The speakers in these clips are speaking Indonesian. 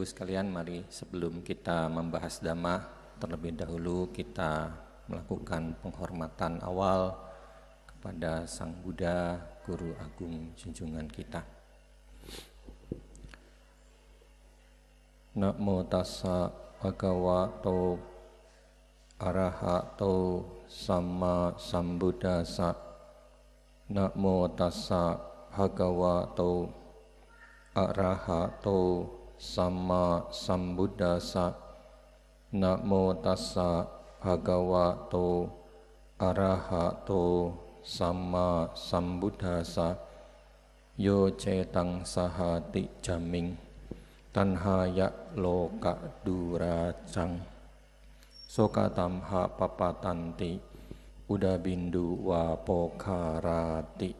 Ibu sekalian, mari sebelum kita membahas dhamma, terlebih dahulu kita melakukan penghormatan awal kepada Sang Buddha, Guru Agung junjungan kita. Namo tassa bhagavato arahato sama sambuddhasa. Namo tassa bhagavato arahato sama sambuddhasa. Namo tassa bhagavato arahato sama sambuddhasa. Yo cetang sahati jaming. Tanhaya loka duracang. Sokatamha papatanti. Uda bindu wa pokarati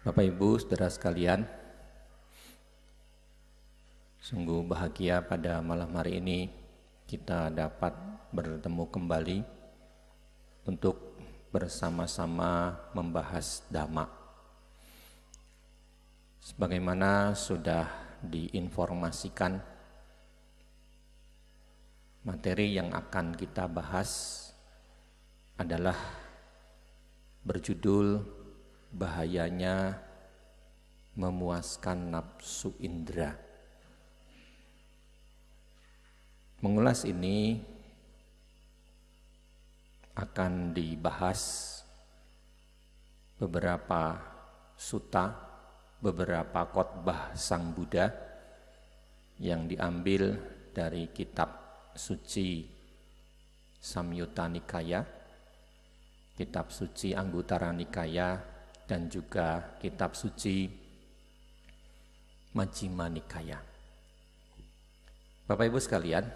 Bapak Ibu, saudara sekalian, sungguh bahagia pada malam hari ini kita dapat bertemu kembali untuk bersama-sama membahas dhamma. Sebagaimana sudah diinformasikan materi yang akan kita bahas adalah berjudul bahayanya memuaskan nafsu indera. Mengulas ini akan dibahas beberapa suta, beberapa khotbah Sang Buddha yang diambil dari kitab suci Samyutta Nikaya, kitab suci Anggutara Nikaya dan juga kitab suci Majjhima Nikaya. Bapak Ibu sekalian,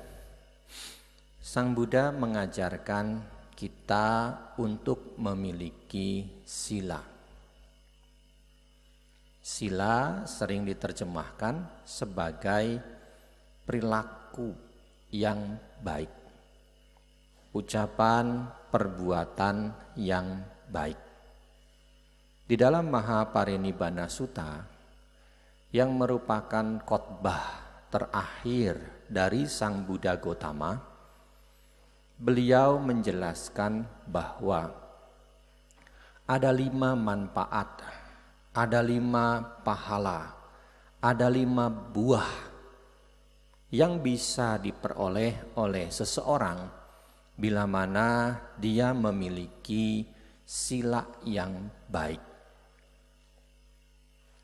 Sang Buddha mengajarkan kita untuk memiliki sila. Sila sering diterjemahkan sebagai perilaku yang baik. Ucapan, perbuatan yang baik. Di dalam Mahaparinibbana Sutta yang merupakan khotbah terakhir dari Sang Buddha Gotama, beliau menjelaskan bahwa ada lima manfaat, ada lima pahala, ada lima buah yang bisa diperoleh oleh seseorang bila mana dia memiliki sila yang baik.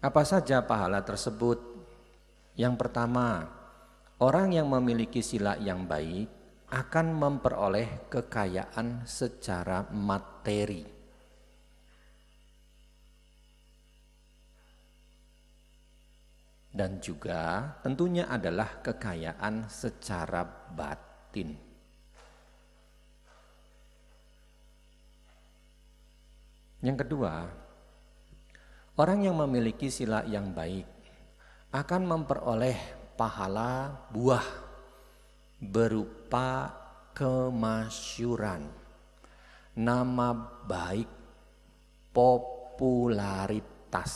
Apa saja pahala tersebut? Yang pertama, orang yang memiliki sila yang baik akan memperoleh kekayaan secara materi. Dan juga tentunya adalah kekayaan secara batin. Yang kedua, Orang yang memiliki sila yang baik akan memperoleh pahala buah berupa kemasyuran, nama baik, popularitas.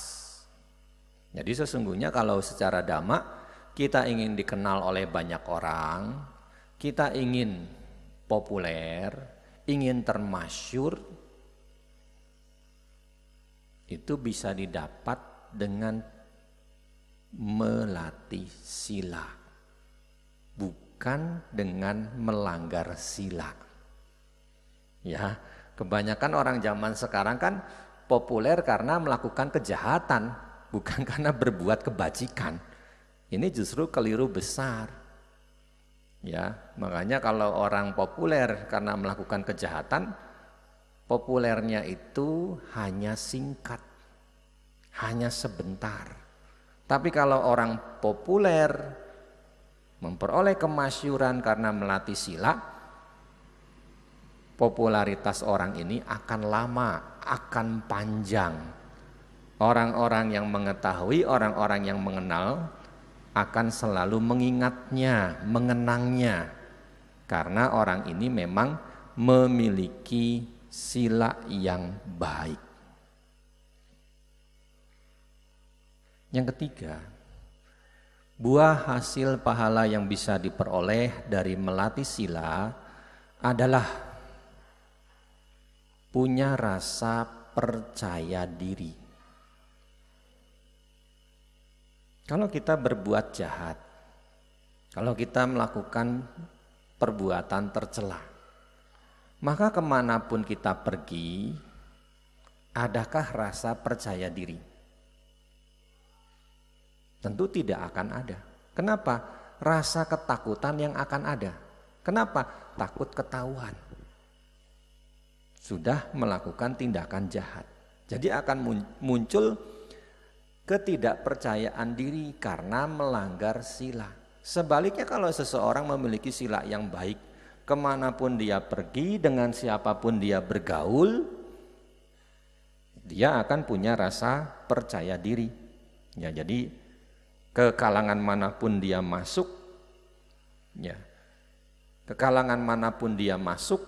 Jadi sesungguhnya kalau secara dhamma kita ingin dikenal oleh banyak orang, kita ingin populer, ingin termasyur, itu bisa didapat dengan melatih sila bukan dengan melanggar sila. Ya kebanyakan orang zaman sekarang kan populer karena melakukan kejahatan bukan karena berbuat kebajikan. Ini justru keliru besar. Ya makanya kalau orang populer karena melakukan kejahatan populernya itu hanya singkat, hanya sebentar. Tapi kalau orang populer memperoleh kemasyuran karena melatih sila, popularitas orang ini akan lama, akan panjang. Orang-orang yang mengetahui, orang-orang yang mengenal akan selalu mengingatnya, mengenangnya. Karena orang ini memang memiliki sila yang baik. Yang ketiga, buah hasil pahala yang bisa diperoleh dari melatih sila adalah punya rasa percaya diri. Kalau kita berbuat jahat, kalau kita melakukan perbuatan tercela, maka ke mana pun kita pergi, adakah rasa percaya diri? Tentu tidak akan ada. Kenapa? Rasa ketakutan yang akan ada. Kenapa? Takut ketahuan. Sudah melakukan tindakan jahat. Jadi akan muncul ketidakpercayaan diri karena melanggar sila. Sebaliknya kalau seseorang memiliki sila yang baik, ke mana pun dia pergi, dengan siapa pun dia bergaul, dia akan punya rasa percaya diri. Ya, jadi ke kalangan mana pun dia masuk, ya, ke kalangan mana pun dia masuk,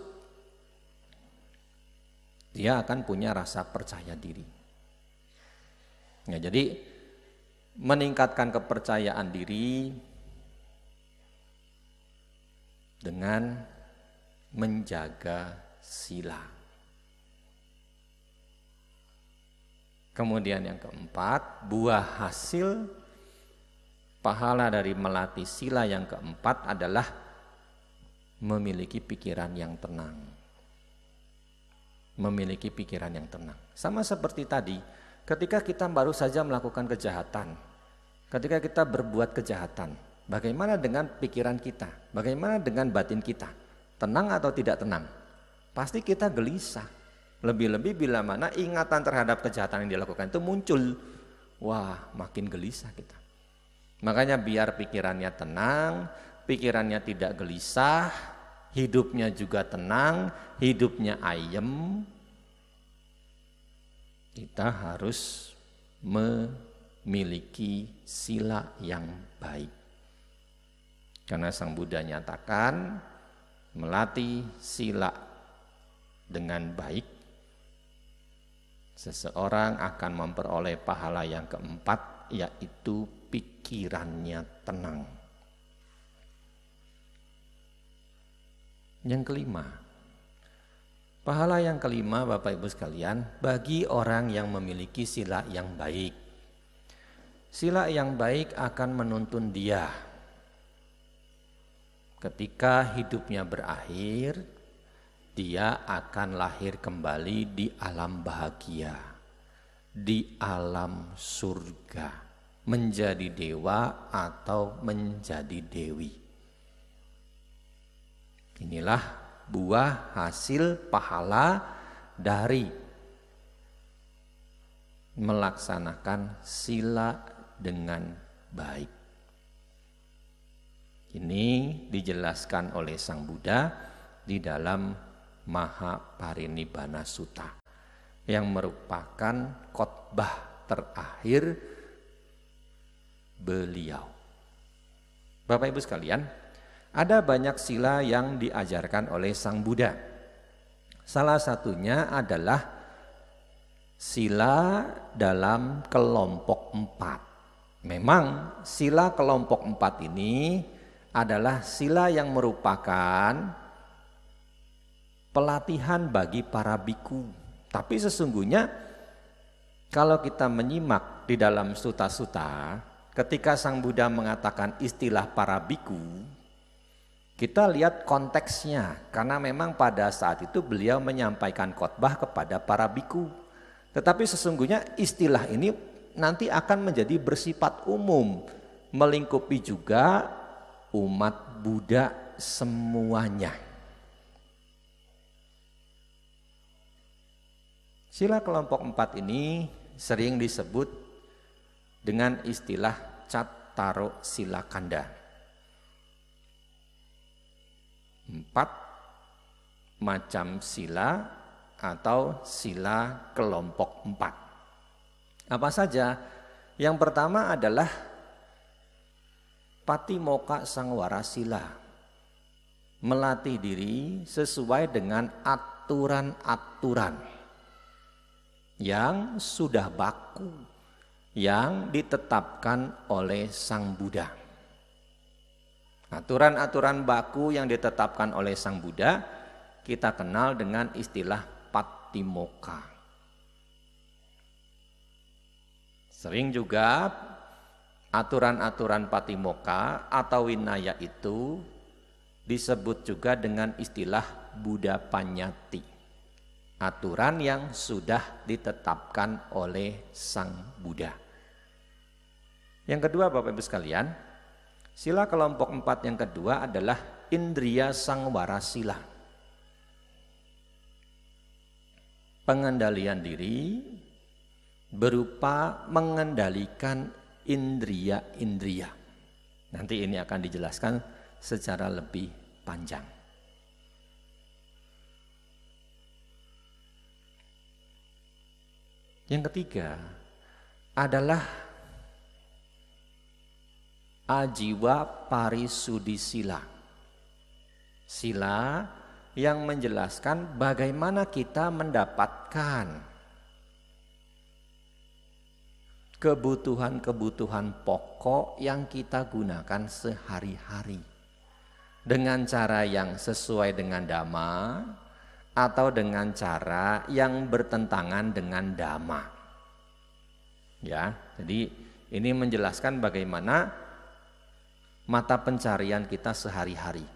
dia akan punya rasa percaya diri. Ya, jadi meningkatkan kepercayaan diri dengan menjaga sila. Kemudian yang keempat, buah hasil pahala dari melatih sila yang keempat adalah memiliki pikiran yang tenang. Memiliki pikiran yang tenang. Sama seperti tadi, Ketika kita baru saja melakukan kejahatan, ketika kita berbuat kejahatan, bagaimana dengan pikiran kita? Bagaimana dengan batin kita? Tenang atau tidak tenang? Pasti kita gelisah. Lebih-lebih bila mana ingatan terhadap kejahatan yang dilakukan itu muncul. Wah, makin gelisah kita. Makanya biar pikirannya tenang, pikirannya tidak gelisah, hidupnya juga tenang, hidupnya ayem, kita harus memiliki sila yang baik. Karena Sang Buddha nyatakan melatih sila dengan baik seseorang akan memperoleh pahala yang keempat yaitu pikirannya tenang. Yang kelima, Pahala yang kelima Bapak Ibu sekalian bagi orang yang memiliki sila yang baik. Sila yang baik akan menuntun dia ketika hidupnya berakhir dia akan lahir kembali di alam bahagia, di alam surga, menjadi dewa atau menjadi dewi. Inilah buah hasil pahala dari melaksanakan sila dengan baik. Ini dijelaskan oleh Sang Buddha di dalam Mahaparinibbana Sutta yang merupakan khotbah terakhir beliau. Bapak Ibu sekalian, ada banyak sila yang diajarkan oleh Sang Buddha. Salah satunya adalah sila dalam kelompok empat. Memang sila kelompok empat ini adalah sila yang merupakan pelatihan bagi para biku. Tapi sesungguhnya kalau kita menyimak di dalam suta-suta, ketika Sang Buddha mengatakan istilah para biku, kita lihat konteksnya, karena memang pada saat itu beliau menyampaikan khotbah kepada para biku. Tetapi sesungguhnya istilah ini nanti akan menjadi bersifat umum, melingkupi juga umat Buddha semuanya. Sila kelompok empat ini sering disebut dengan istilah Cataro Silakanda. empat macam sila atau sila kelompok empat. Apa saja? Yang pertama adalah Patimoka Sangwara Sila. melatih diri sesuai dengan aturan-aturan yang sudah baku yang ditetapkan oleh Sang Buddha. Aturan-aturan baku yang ditetapkan oleh Sang Buddha kita kenal dengan istilah patimoka. Sering juga aturan-aturan patimoka atau winaya itu disebut juga dengan istilah Buddha Panyati. Aturan yang sudah ditetapkan oleh Sang Buddha. Yang kedua Bapak Ibu sekalian, sila kelompok empat yang kedua adalah indria sangwara sila. Pengendalian diri berupa mengendalikan indria-indria. Nanti ini akan dijelaskan secara lebih panjang. Yang ketiga adalah ajiwa parisudisila. Sila yang menjelaskan bagaimana kita mendapatkan kebutuhan-kebutuhan pokok yang kita gunakan sehari-hari dengan cara yang sesuai dengan dhamma atau dengan cara yang bertentangan dengan dhamma. Ya, jadi ini menjelaskan bagaimana mata pencarian kita sehari-hari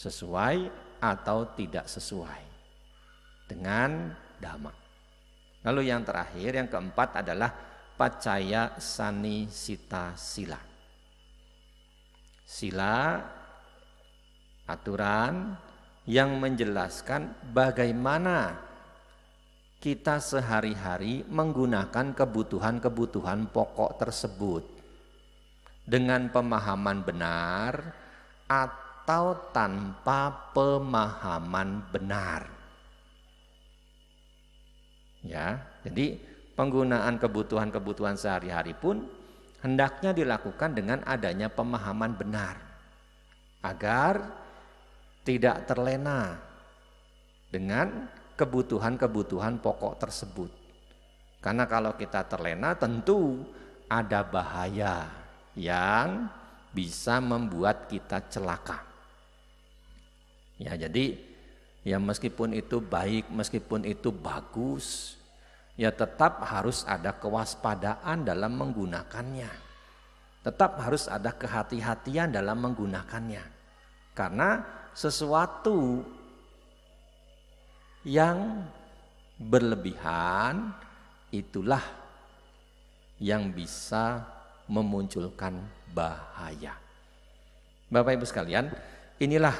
sesuai atau tidak sesuai dengan dhamma. Lalu yang terakhir, yang keempat adalah pacaya sani sita sila. Sila aturan yang menjelaskan bagaimana kita sehari-hari menggunakan kebutuhan-kebutuhan pokok tersebut dengan pemahaman benar atau tanpa pemahaman benar. Ya, jadi penggunaan kebutuhan-kebutuhan sehari-hari pun hendaknya dilakukan dengan adanya pemahaman benar agar tidak terlena dengan kebutuhan-kebutuhan pokok tersebut. Karena kalau kita terlena tentu ada bahaya yang bisa membuat kita celaka. Ya, jadi ya meskipun itu baik, meskipun itu bagus, ya tetap harus ada kewaspadaan dalam menggunakannya. Tetap harus ada kehati-hatian dalam menggunakannya. Karena sesuatu yang berlebihan itulah yang bisa memunculkan bahaya. Bapak Ibu sekalian, inilah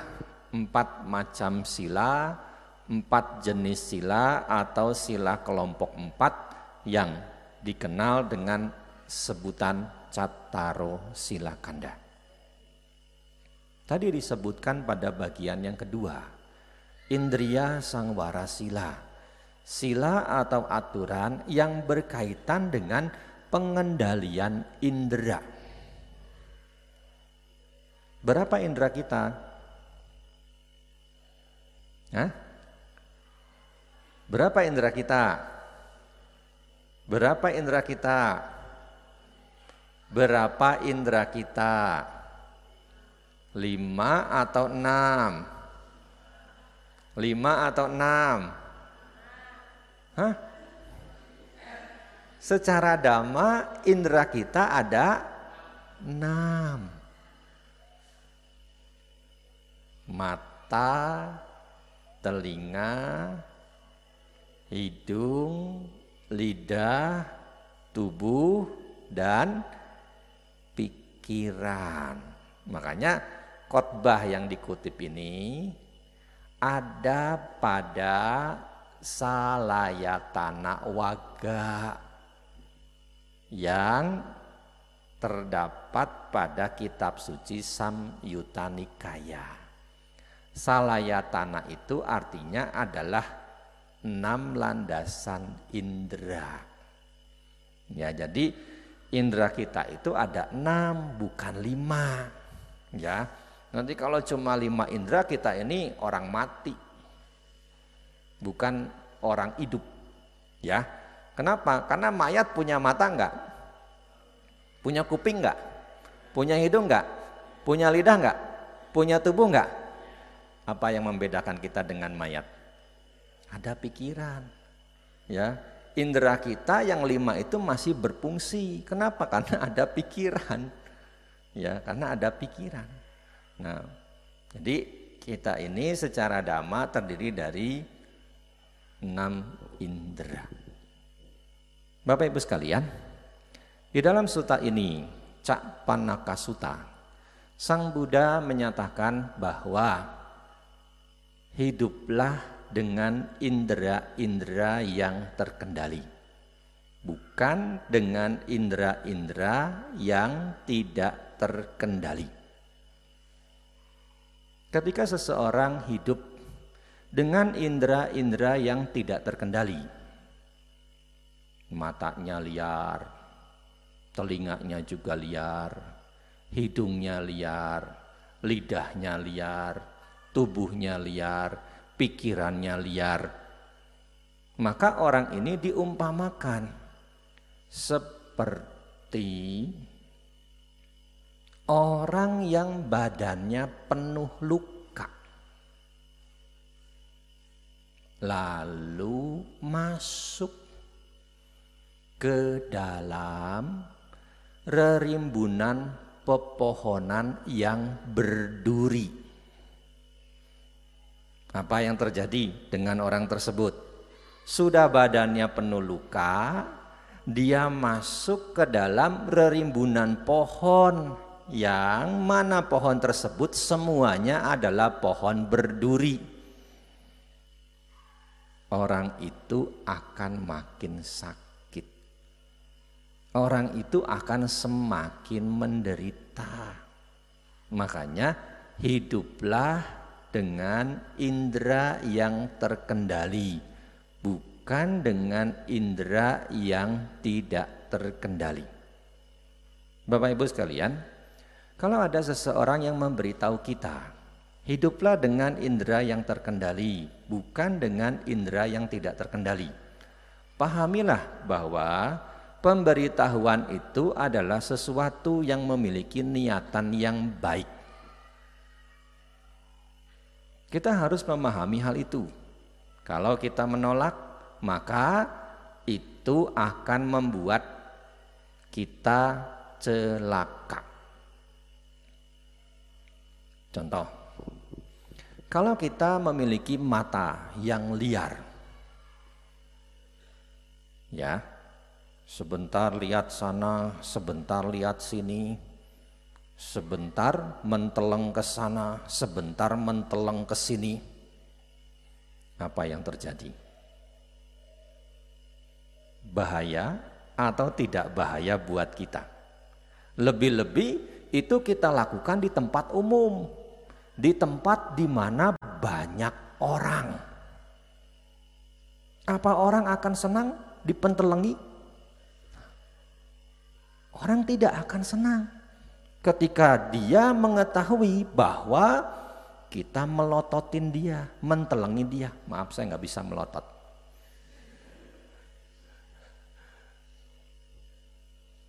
empat macam sila empat jenis sila atau sila kelompok empat yang dikenal dengan sebutan Cataro Sila Kanda. Tadi disebutkan pada bagian yang kedua, Indria Sangwara Sila. Sila atau aturan yang berkaitan dengan pengendalian indera. Berapa indera kita? Hah? Berapa indera kita? Berapa indera kita? Berapa indera kita? Lima atau enam? Lima atau enam? Hah? Secara dhamma indera kita ada enam. Mata, telinga, hidung, lidah, tubuh, dan pikiran. Makanya khotbah yang dikutip ini ada pada Salayatana Waga yang terdapat pada kitab suci Samyutta Nikaya. Salayatana itu artinya adalah enam landasan indera. Ya, jadi indera kita itu ada enam bukan lima. Ya, Nanti kalau cuma lima indera kita ini orang mati. Bukan orang hidup. Ya. Kenapa? Karena mayat punya mata enggak? Punya kuping enggak? Punya hidung enggak? Punya lidah enggak? Punya tubuh enggak? Apa yang membedakan kita dengan mayat? Ada pikiran. Ya, indera kita yang lima itu masih berfungsi. Kenapa? Karena ada pikiran. Ya, karena ada pikiran. Nah, jadi kita ini secara dhamma terdiri dari enam indera. Bapak Ibu sekalian, di dalam suta ini, Cak Panaka Suta, Sang Buddha menyatakan bahwa hiduplah dengan indera-indera yang terkendali. Bukan dengan indera-indera yang tidak terkendali. Ketika seseorang hidup dengan indera-indera yang tidak terkendali, matanya liar, telinganya juga liar, hidungnya liar, lidahnya liar, tubuhnya liar, pikirannya liar. Maka orang ini diumpamakan seperti Orang yang badannya penuh luka lalu masuk ke dalam rerimbunan pepohonan yang berduri. Apa yang terjadi dengan orang tersebut? Sudah badannya penuh luka, dia masuk ke dalam rerimbunan pohon yang mana pohon tersebut semuanya adalah pohon berduri. Orang itu akan makin sakit. Orang itu akan semakin menderita. Makanya hiduplah dengan indera yang terkendali, bukan dengan indera yang tidak terkendali. Bapak Ibu sekalian, kalau ada seseorang yang memberitahu kita, hiduplah dengan indera yang terkendali, bukan dengan indera yang tidak terkendali. Pahamilah bahwa pemberitahuan itu adalah sesuatu yang memiliki niatan yang baik. Kita harus memahami hal itu. Kalau kita menolak, maka itu akan membuat kita celaka. Contoh, kalau kita memiliki mata yang liar, ya, sebentar lihat sana, sebentar lihat sini, sebentar menteleng ke sana, sebentar menteleng ke sini, apa yang terjadi? Bahaya atau tidak bahaya buat kita? Lebih-lebih itu kita lakukan di tempat umum di tempat di mana banyak orang. Apa orang akan senang dipentelengi? Orang tidak akan senang ketika dia mengetahui bahwa kita melototin dia, mentelengi dia. Maaf saya nggak bisa melotot.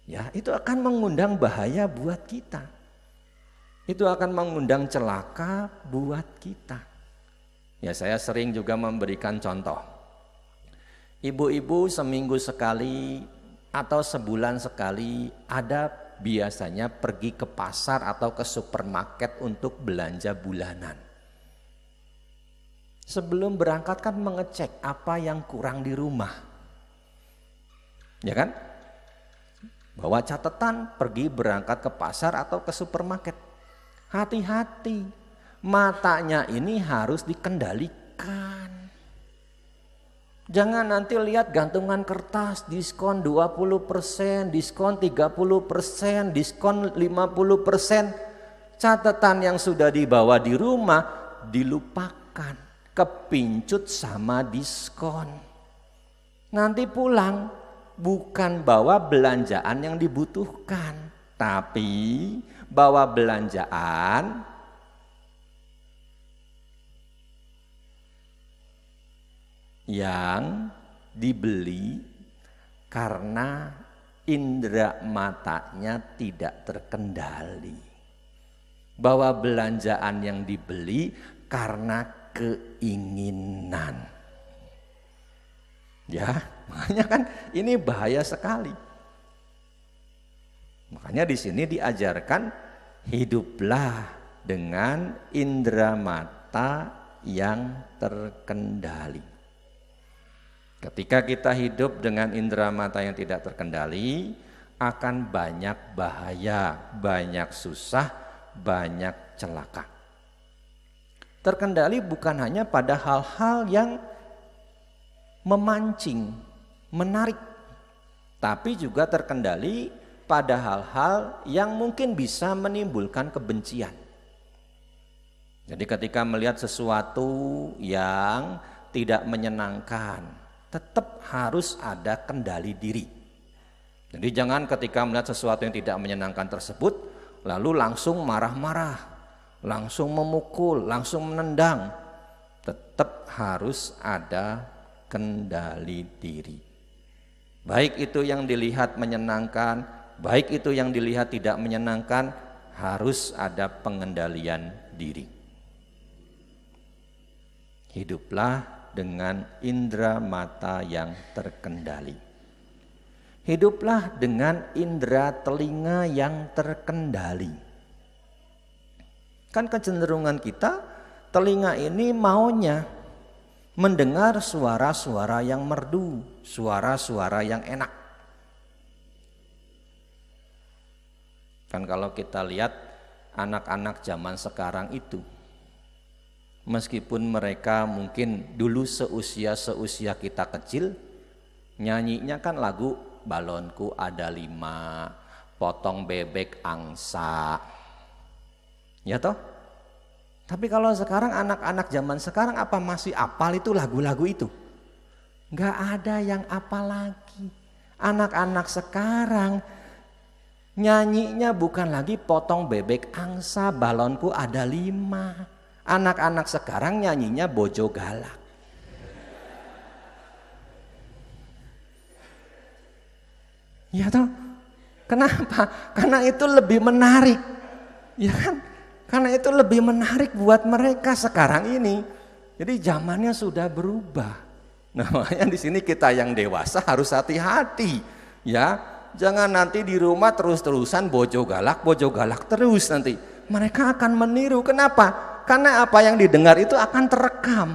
Ya, itu akan mengundang bahaya buat kita itu akan mengundang celaka buat kita. Ya saya sering juga memberikan contoh. Ibu-ibu seminggu sekali atau sebulan sekali ada biasanya pergi ke pasar atau ke supermarket untuk belanja bulanan. Sebelum berangkat kan mengecek apa yang kurang di rumah. Ya kan? Bawa catatan pergi berangkat ke pasar atau ke supermarket Hati-hati, matanya ini harus dikendalikan. Jangan nanti lihat gantungan kertas diskon 20%, diskon 30%, diskon 50%. Catatan yang sudah dibawa di rumah dilupakan, kepincut sama diskon. Nanti pulang bukan bawa belanjaan yang dibutuhkan, tapi bawa belanjaan yang dibeli karena indera matanya tidak terkendali. Bahwa belanjaan yang dibeli karena keinginan. Ya, makanya kan ini bahaya sekali. Makanya di sini diajarkan hiduplah dengan indera mata yang terkendali. Ketika kita hidup dengan indera mata yang tidak terkendali, akan banyak bahaya, banyak susah, banyak celaka. Terkendali bukan hanya pada hal-hal yang memancing, menarik, tapi juga terkendali pada hal-hal yang mungkin bisa menimbulkan kebencian. Jadi ketika melihat sesuatu yang tidak menyenangkan, tetap harus ada kendali diri. Jadi jangan ketika melihat sesuatu yang tidak menyenangkan tersebut, lalu langsung marah-marah, langsung memukul, langsung menendang. Tetap harus ada kendali diri. Baik itu yang dilihat menyenangkan, baik itu yang dilihat tidak menyenangkan, harus ada pengendalian diri. Hiduplah dengan indera mata yang terkendali. Hiduplah dengan indera telinga yang terkendali. Kan kecenderungan kita, telinga ini maunya mendengar suara-suara yang merdu, suara-suara yang enak. Kan kalau kita lihat anak-anak zaman sekarang itu meskipun mereka mungkin dulu seusia-seusia kita kecil nyanyinya kan lagu balonku ada lima potong bebek angsa ya toh tapi kalau sekarang anak-anak zaman sekarang apa masih apal itu lagu-lagu itu? Gak ada yang apal lagi. Anak-anak sekarang nyanyinya bukan lagi potong bebek angsa, balonku ada lima. Anak-anak sekarang nyanyinya bojo galak. Ya toh? Kenapa? Karena itu lebih menarik. Ya kan? Karena itu lebih menarik buat mereka sekarang ini. Jadi zamannya sudah berubah. Nah, makanya di sini kita yang dewasa harus hati-hati, ya. Jangan nanti di rumah terus-terusan bojo galak, bojo galak terus nanti. Mereka akan meniru. Kenapa? Karena apa yang didengar itu akan terekam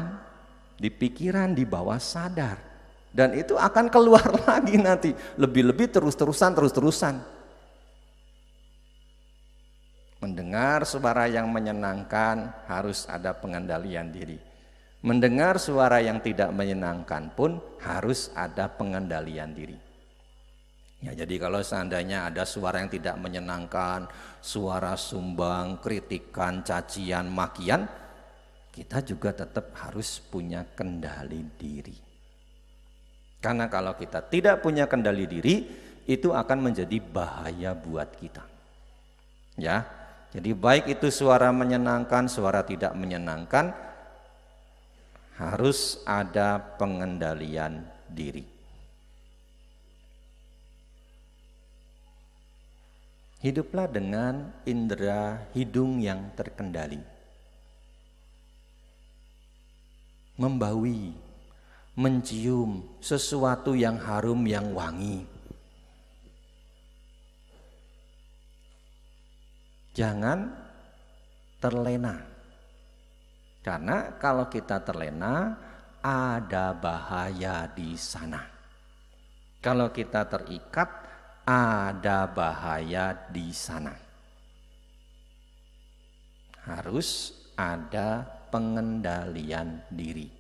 di pikiran, di bawah sadar. Dan itu akan keluar lagi nanti. Lebih-lebih terus-terusan, terus-terusan. Mendengar suara yang menyenangkan harus ada pengendalian diri. Mendengar suara yang tidak menyenangkan pun harus ada pengendalian diri. Ya, jadi kalau seandainya ada suara yang tidak menyenangkan, suara sumbang, kritikan, cacian, makian, kita juga tetap harus punya kendali diri. Karena kalau kita tidak punya kendali diri, itu akan menjadi bahaya buat kita. Ya, jadi baik itu suara menyenangkan, suara tidak menyenangkan, harus ada pengendalian diri. Hiduplah dengan indera hidung yang terkendali. Membaui, mencium sesuatu yang harum yang wangi Jangan terlena. Karena kalau kita terlena ada bahaya di sana. Kalau kita terikat ada bahaya di sana. Harus ada pengendalian diri.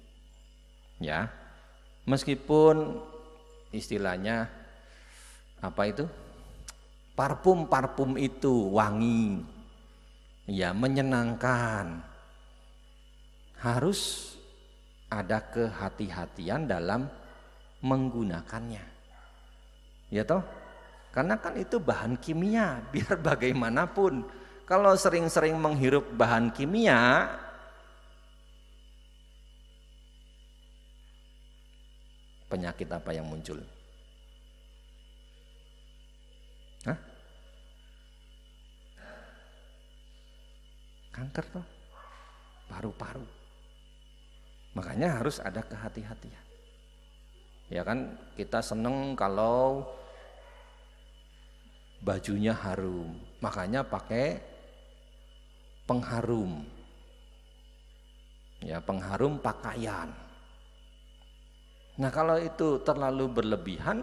Ya. Meskipun istilahnya apa itu? Parfum-parfum itu wangi, ya menyenangkan. Harus ada kehati-hatian dalam menggunakannya. Ya toh? Karena kan itu bahan kimia, biar bagaimanapun. Kalau sering-sering menghirup bahan kimia, Penyakit apa yang muncul? Hah? Kanker toh? Paru-paru. Makanya harus ada kehati-hatian. Ya kan kita seneng kalau bajunya harum. Makanya pakai pengharum. Ya, pengharum pakaian. Nah, kalau itu terlalu berlebihan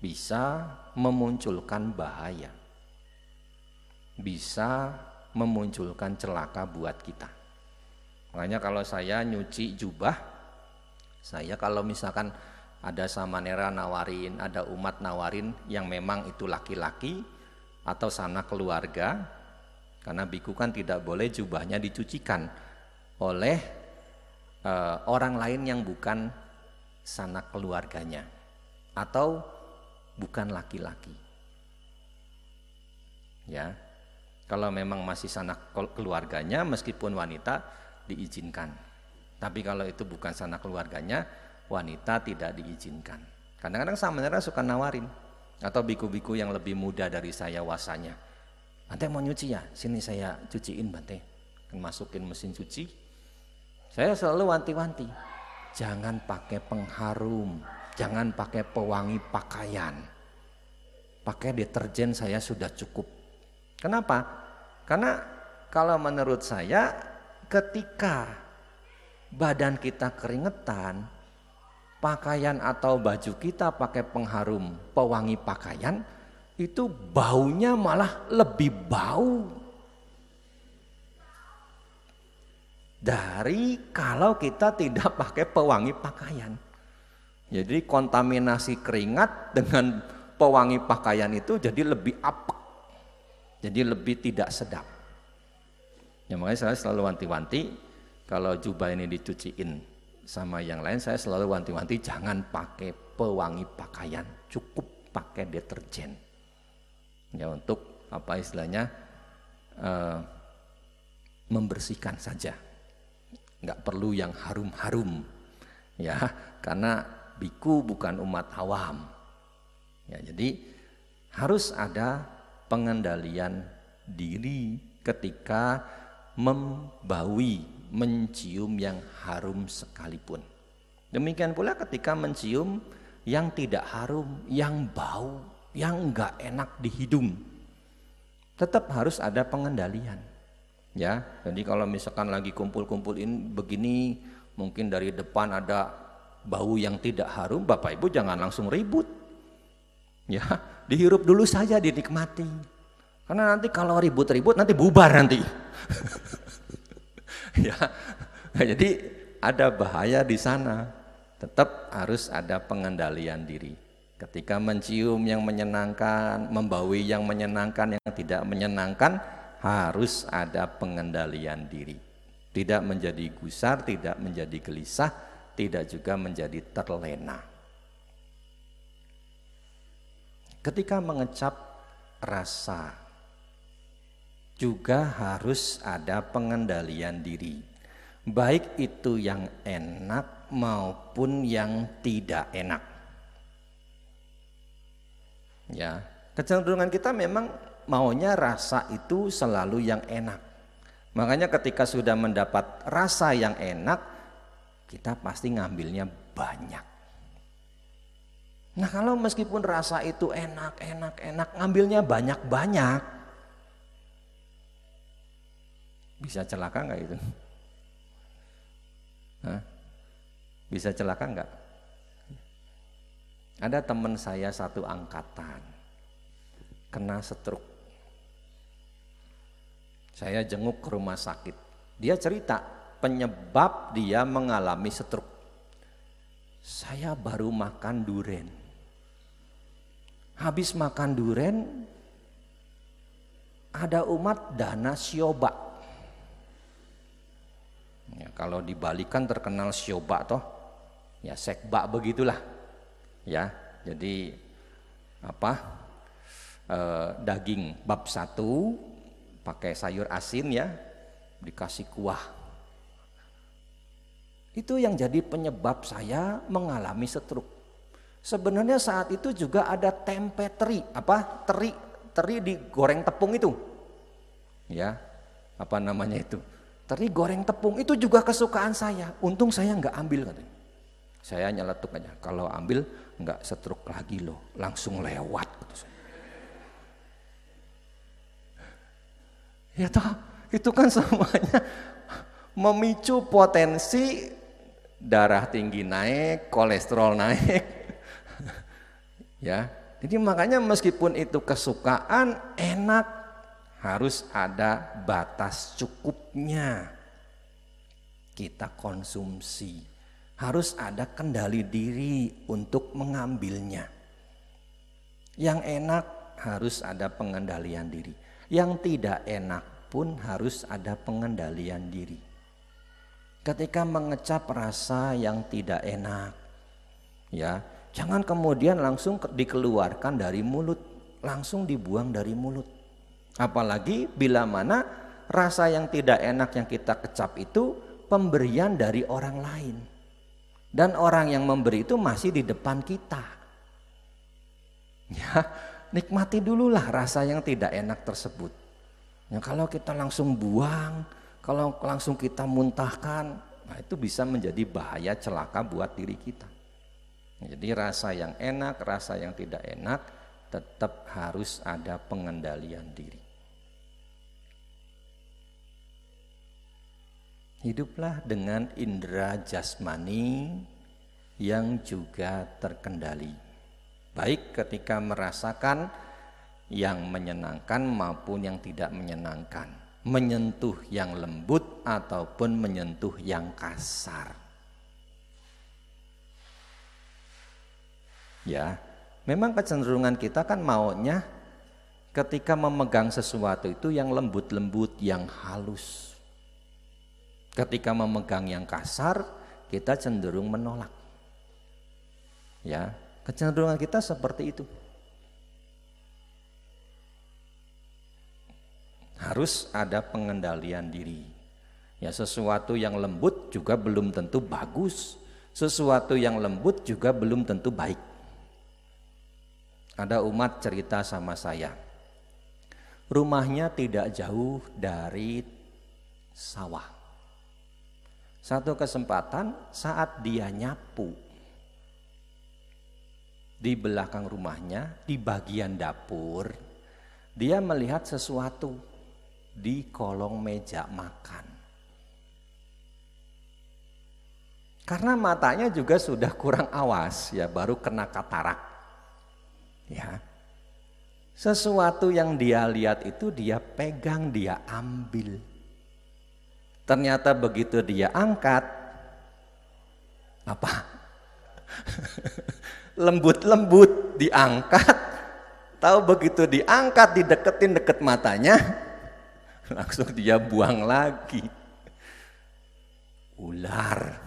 bisa memunculkan bahaya. Bisa memunculkan celaka buat kita. Makanya kalau saya nyuci jubah, saya kalau misalkan ada samanera nawarin, ada umat nawarin yang memang itu laki-laki atau sana keluarga, karena biku kan tidak boleh jubahnya dicucikan oleh uh, orang lain yang bukan sanak keluarganya atau bukan laki-laki. Ya. Kalau memang masih sanak keluarganya meskipun wanita diizinkan. Tapi kalau itu bukan sanak keluarganya, wanita tidak diizinkan. Kadang-kadang samanera suka nawarin atau biku-biku yang lebih muda dari saya wasanya Bante mau nyuci ya? Sini saya cuciin Bante. Masukin mesin cuci. Saya selalu wanti-wanti. Jangan pakai pengharum. Jangan pakai pewangi pakaian. Pakai deterjen saya sudah cukup. Kenapa? Karena kalau menurut saya ketika badan kita keringetan, pakaian atau baju kita pakai pengharum pewangi pakaian, itu baunya malah lebih bau dari kalau kita tidak pakai pewangi pakaian. Jadi kontaminasi keringat dengan pewangi pakaian itu jadi lebih apek. Jadi lebih tidak sedap. Ya makanya saya selalu wanti-wanti kalau jubah ini dicuciin sama yang lain saya selalu wanti-wanti jangan pakai pewangi pakaian, cukup pakai deterjen. Ya untuk apa istilahnya uh, membersihkan saja. Nggak perlu yang harum-harum ya karena biku bukan umat awam. Ya jadi harus ada pengendalian diri ketika membaui mencium yang harum sekalipun demikian pula ketika mencium yang tidak harum yang bau yang enggak enak di hidung. Tetap harus ada pengendalian. Ya, jadi kalau misalkan lagi kumpul-kumpul ini begini, mungkin dari depan ada bau yang tidak harum, Bapak Ibu jangan langsung ribut. Ya, dihirup dulu saja dinikmati. Karena nanti kalau ribut-ribut nanti bubar nanti. ya. Jadi ada bahaya di sana. Tetap harus ada pengendalian diri. Ketika mencium yang menyenangkan, membawi yang menyenangkan, yang tidak menyenangkan, harus ada pengendalian diri. Tidak menjadi gusar, tidak menjadi gelisah, tidak juga menjadi terlena. Ketika mengecap rasa, juga harus ada pengendalian diri. Baik itu yang enak maupun yang tidak enak. Ya, kecenderungan kita memang maunya rasa itu selalu yang enak. Makanya ketika sudah mendapat rasa yang enak, kita pasti ngambilnya banyak. Nah kalau meskipun rasa itu enak, enak, enak, ngambilnya banyak-banyak, bisa celaka nggak itu? Hah? Bisa celaka nggak? Ada teman saya satu angkatan kena stroke. Saya jenguk ke rumah sakit. Dia cerita penyebab dia mengalami stroke. Saya baru makan duren. Habis makan duren ada umat dana sioba. Ya, kalau dibalikan terkenal sioba toh. Ya sekba begitulah ya jadi apa e, daging bab satu pakai sayur asin ya dikasih kuah Itu yang jadi penyebab saya mengalami stroke. Sebenarnya saat itu juga ada tempe teri, apa? Teri teri digoreng tepung itu. Ya. Apa namanya itu? Teri goreng tepung itu juga kesukaan saya. Untung saya nggak ambil katanya. Saya nyeletuk aja. Kalau ambil nggak stroke lagi loh, langsung lewat. Ya toh, itu kan semuanya memicu potensi darah tinggi naik, kolesterol naik. ya. Jadi makanya meskipun itu kesukaan enak harus ada batas cukupnya kita konsumsi. Harus ada kendali diri untuk mengambilnya. Yang enak harus ada pengendalian diri. Yang tidak enak pun harus ada pengendalian diri. Ketika mengecap rasa yang tidak enak, ya jangan kemudian langsung dikeluarkan dari mulut, langsung dibuang dari mulut. Apalagi bila mana rasa yang tidak enak yang kita kecap itu pemberian dari orang lain. Dan orang yang memberi itu masih di depan kita. Ya, nikmati dululah rasa yang tidak enak tersebut. Ya, kalau kita langsung buang, kalau langsung kita muntahkan, nah itu bisa menjadi bahaya celaka buat diri kita. Jadi rasa yang enak, rasa yang tidak enak tetap harus ada pengendalian diri. Hiduplah dengan indera jasmani yang juga terkendali. Baik ketika merasakan yang menyenangkan maupun yang tidak menyenangkan. Menyentuh yang lembut ataupun menyentuh yang kasar. Ya, memang kecenderungan kita kan maunya ketika memegang sesuatu itu yang lembut-lembut, yang halus. Ketika memegang yang kasar, kita cenderung menolak. Ya, kecenderungan kita seperti itu. Harus ada pengendalian diri. Ya, sesuatu yang lembut juga belum tentu bagus. Sesuatu yang lembut juga belum tentu baik. Ada umat cerita sama saya. Rumahnya tidak jauh dari sawah. Satu kesempatan saat dia nyapu di belakang rumahnya, di bagian dapur, dia melihat sesuatu di kolong meja makan. Karena matanya juga sudah kurang awas ya, baru kena katarak. Ya. Sesuatu yang dia lihat itu dia pegang, dia ambil. Ternyata begitu dia angkat, apa? Lembut-lembut diangkat, tahu begitu diangkat dideketin deket matanya, langsung dia buang lagi. Ular.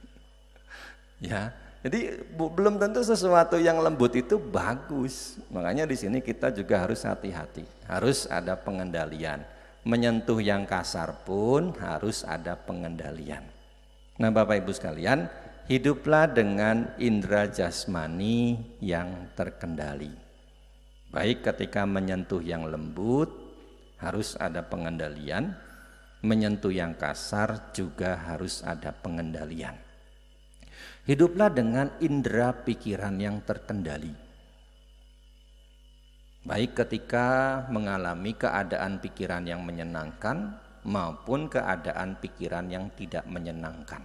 ya, jadi belum tentu sesuatu yang lembut itu bagus. Makanya di sini kita juga harus hati-hati, harus ada pengendalian menyentuh yang kasar pun harus ada pengendalian. Nah, Bapak Ibu sekalian, hiduplah dengan indera jasmani yang terkendali. Baik ketika menyentuh yang lembut harus ada pengendalian, menyentuh yang kasar juga harus ada pengendalian. Hiduplah dengan indera pikiran yang terkendali baik ketika mengalami keadaan pikiran yang menyenangkan maupun keadaan pikiran yang tidak menyenangkan.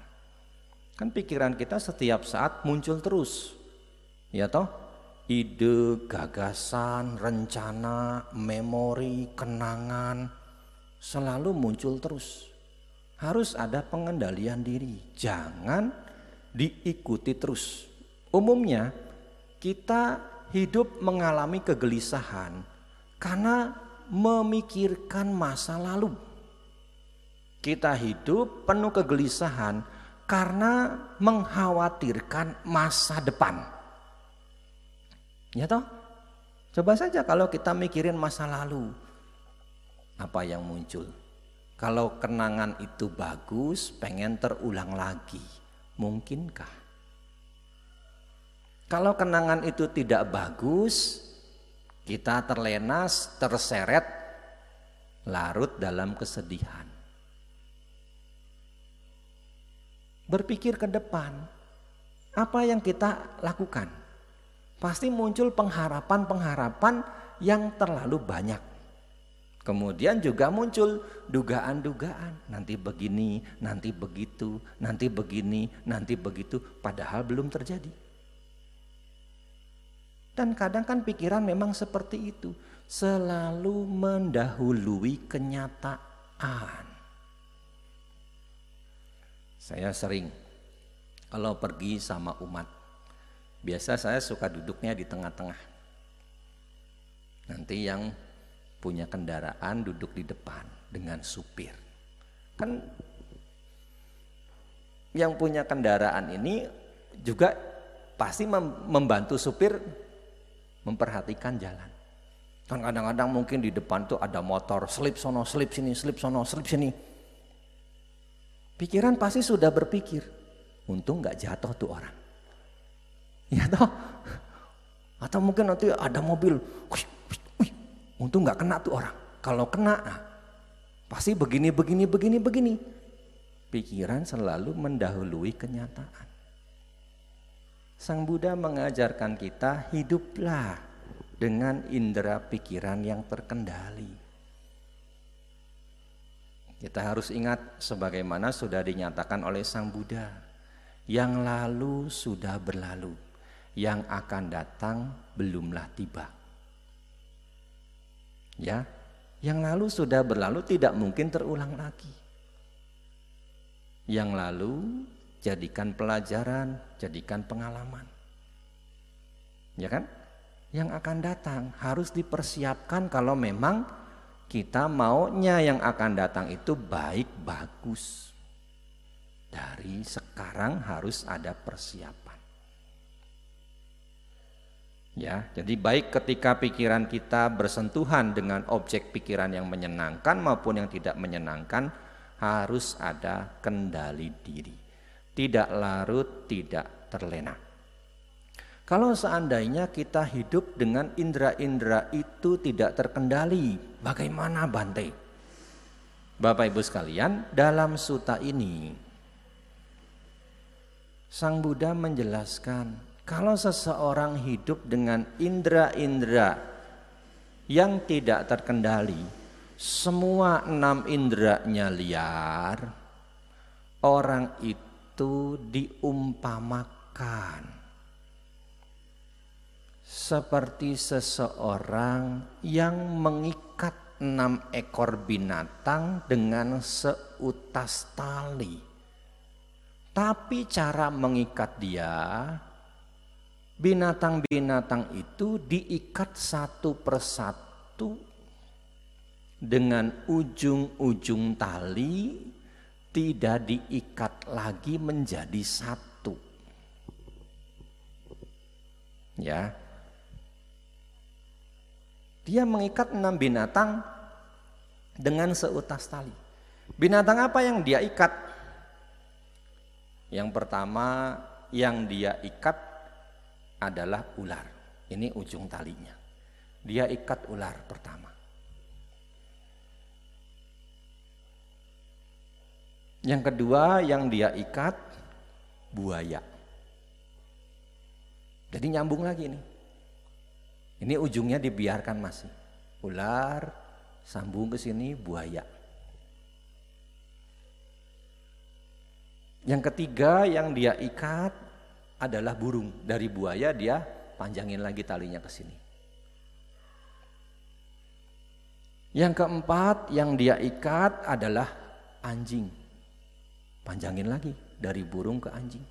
Kan pikiran kita setiap saat muncul terus. Ya toh? Ide, gagasan, rencana, memori, kenangan selalu muncul terus. Harus ada pengendalian diri. Jangan diikuti terus. Umumnya kita hidup mengalami kegelisahan karena memikirkan masa lalu. Kita hidup penuh kegelisahan karena mengkhawatirkan masa depan. Ya toh? Coba saja kalau kita mikirin masa lalu, apa yang muncul? Kalau kenangan itu bagus, pengen terulang lagi. Mungkinkah? Kalau kenangan itu tidak bagus, kita terlenas, terseret, larut dalam kesedihan. Berpikir ke depan, apa yang kita lakukan? Pasti muncul pengharapan-pengharapan yang terlalu banyak. Kemudian juga muncul dugaan-dugaan, nanti begini, nanti begitu, nanti begini, nanti begitu, padahal belum terjadi. Dan kadang kan pikiran memang seperti itu, selalu mendahului kenyataan. Saya sering kalau pergi sama umat, biasa saya suka duduknya di tengah-tengah. Nanti yang punya kendaraan duduk di depan dengan supir. Kan yang punya kendaraan ini juga pasti membantu supir memperhatikan jalan. Kan kadang-kadang mungkin di depan tuh ada motor, slip sono, slip sini, slip sono, slip sini. Pikiran pasti sudah berpikir, untung nggak jatuh tuh orang. Ya toh? Atau mungkin nanti ada mobil, Untung nggak kena tuh orang. Kalau kena, nah, pasti begini, begini, begini, begini. Pikiran selalu mendahului kenyataan. Sang Buddha mengajarkan kita hiduplah dengan indera pikiran yang terkendali. Kita harus ingat sebagaimana sudah dinyatakan oleh Sang Buddha, yang lalu sudah berlalu, yang akan datang belumlah tiba. Ya, yang lalu sudah berlalu tidak mungkin terulang lagi. Yang lalu jadikan pelajaran, jadikan pengalaman. Ya kan? Yang akan datang harus dipersiapkan kalau memang kita maunya yang akan datang itu baik bagus. Dari sekarang harus ada persiapan. Ya, jadi baik ketika pikiran kita bersentuhan dengan objek pikiran yang menyenangkan maupun yang tidak menyenangkan harus ada kendali diri. Tidak larut, tidak terlena. Kalau seandainya kita hidup dengan indera-indera itu tidak terkendali, bagaimana Bante? Bapak Ibu sekalian, dalam suta ini Sang Buddha menjelaskan kalau seseorang hidup dengan indera-indera yang tidak terkendali, semua enam inderanya liar, orang itu diumpamakan seperti seseorang yang mengikat enam ekor binatang dengan seutas tali. Tapi cara mengikat dia binatang-binatang itu diikat satu persatu dengan ujung-ujung tali tidak diikat lagi menjadi satu. Ya. Dia mengikat enam binatang dengan seutas tali. Binatang apa yang dia ikat? Yang pertama yang dia ikat adalah ular. Ini ujung talinya. Dia ikat ular pertama. Yang kedua yang dia ikat buaya. Jadi nyambung lagi nih. Ini ujungnya dibiarkan masih. Ular sambung ke sini buaya. Yang ketiga yang dia ikat adalah burung. Dari buaya dia panjangin lagi talinya ke sini. Yang keempat yang dia ikat adalah anjing. Panjangin lagi dari burung ke anjing.